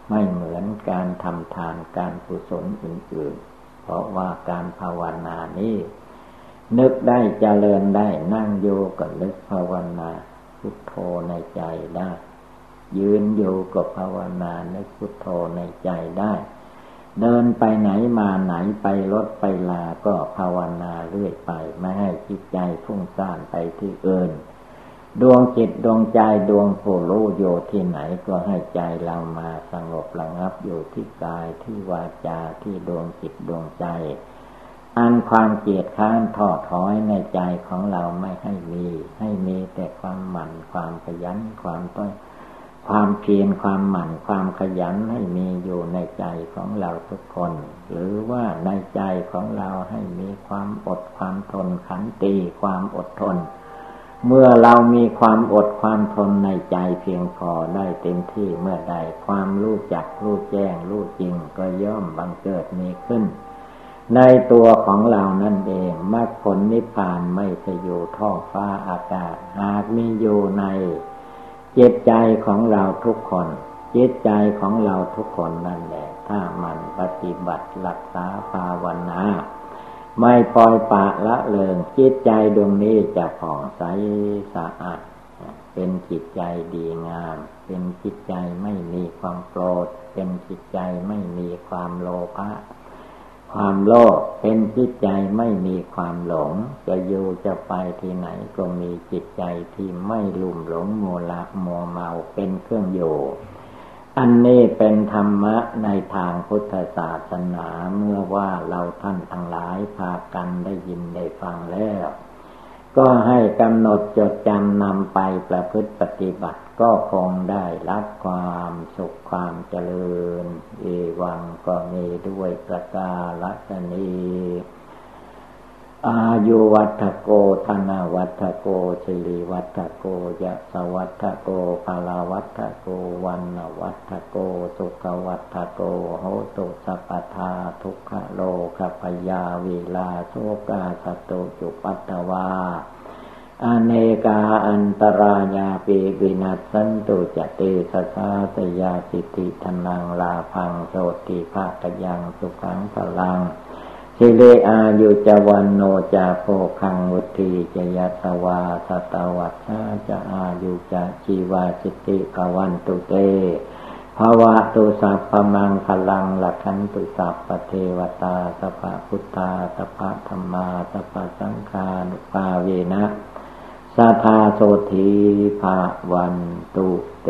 ไม่เหมือนการทำทานการกุศลอื่นๆ เพราะว่าการภาวนานี้ นึกได้เจริญได้นั่งโยก็นึกภาวนาพุทโธในใจได้ ยืนอยู่ก็ภาวนานึกพุทโธในใจได้ เดินไปไหนมาไหนไปรถไปลาก็ภาวนาเรื่อยไป ไม่ให้จิตใจฟุ้งซ่านไปที่อื่น ดวงจิตดวงใจดวงผู้รู้อยู่ที่ไหนก็ให้ใจเรามาสงบระงับอยู่ที่กายที่วาจาที่ดวงจิตดวงใจ อันความเกลียดค้านทอดถอยในใจของเราไม่ให้มี ให้มีแต่ความหมั่นความขยันความต้อยความเพียรความหมั่นความขยันให้มีอยู่ในใจของเราทุกคน หรือว่าในใจของเราให้มีความอดความทนขันตีความอดทน เมื่อเรามีความอดความทนในใจเพียงพอได้เต็มที่เมื่อใดความรู้จักรู้แจ้งรู้จริงก็ย่อมบังเกิดมีขึ้น ในตัวของเรานั่นเองมรรคผลนิพพานไม่ใช่อยู่ท้องฟ้าอากาศ หากมีอยู่ในจิตใจของเราทุกคน จิตใจของเราทุกคนนั่นแหละ ถ้ามันปฏิบัติรักษาภาวนาไม่ปล่อยปะละเลยจิตใจดวงนี้จะผ่องใสสะอาดเป็นจิตใจดีงาม เป็นจิตใจไม่มีความโกรธ เป็นจิตใจไม่มีความโลภะ ความโลภเป็นจิตใจไม่มีความหลง จะอยู่จะไปที่ไหนก็มีจิตใจที่ไม่ลุ่มหลงโมละโมเมาเป็นเครื่องอยู่อันนี้เป็นธรรมะในทางพุทธศาสนาเมื่อว่าเราท่านทั้งหลายพากันได้ยินได้ฟังแล้ว ก็ให้กำหนดจดจำนำไปประพฤติปฏิบัติ ก็คงได้รับความสุขความเจริญ เอวังก็มีด้วยประกาศนีอายุวัตโกธนาวัตโกสิริวัตโกยะสวัตโกภาลาวัตโกวันวัตโกสุขวัตโกโหตุสัพทาทุกขโลกพยาวิลาโสกาสตุจุปัตตวา อเนกาอันตรายาปีวินัสสันตุจติสสาสยาสิทธิธนังลาพังโสติภาคยังสุขังพลังสิเลอายุจวันโนจาโพคังวุตีจยตวาสตวัชาจะอายุจะชีวาสิติกวันตุเตภาวะตุสัพพมังพลังหลักขันตุสัพปเทวตาสภะพุทธาสภะธรรมาสภะสังฆานุปาเวนะ สัทธาโสธีภาวันตุเต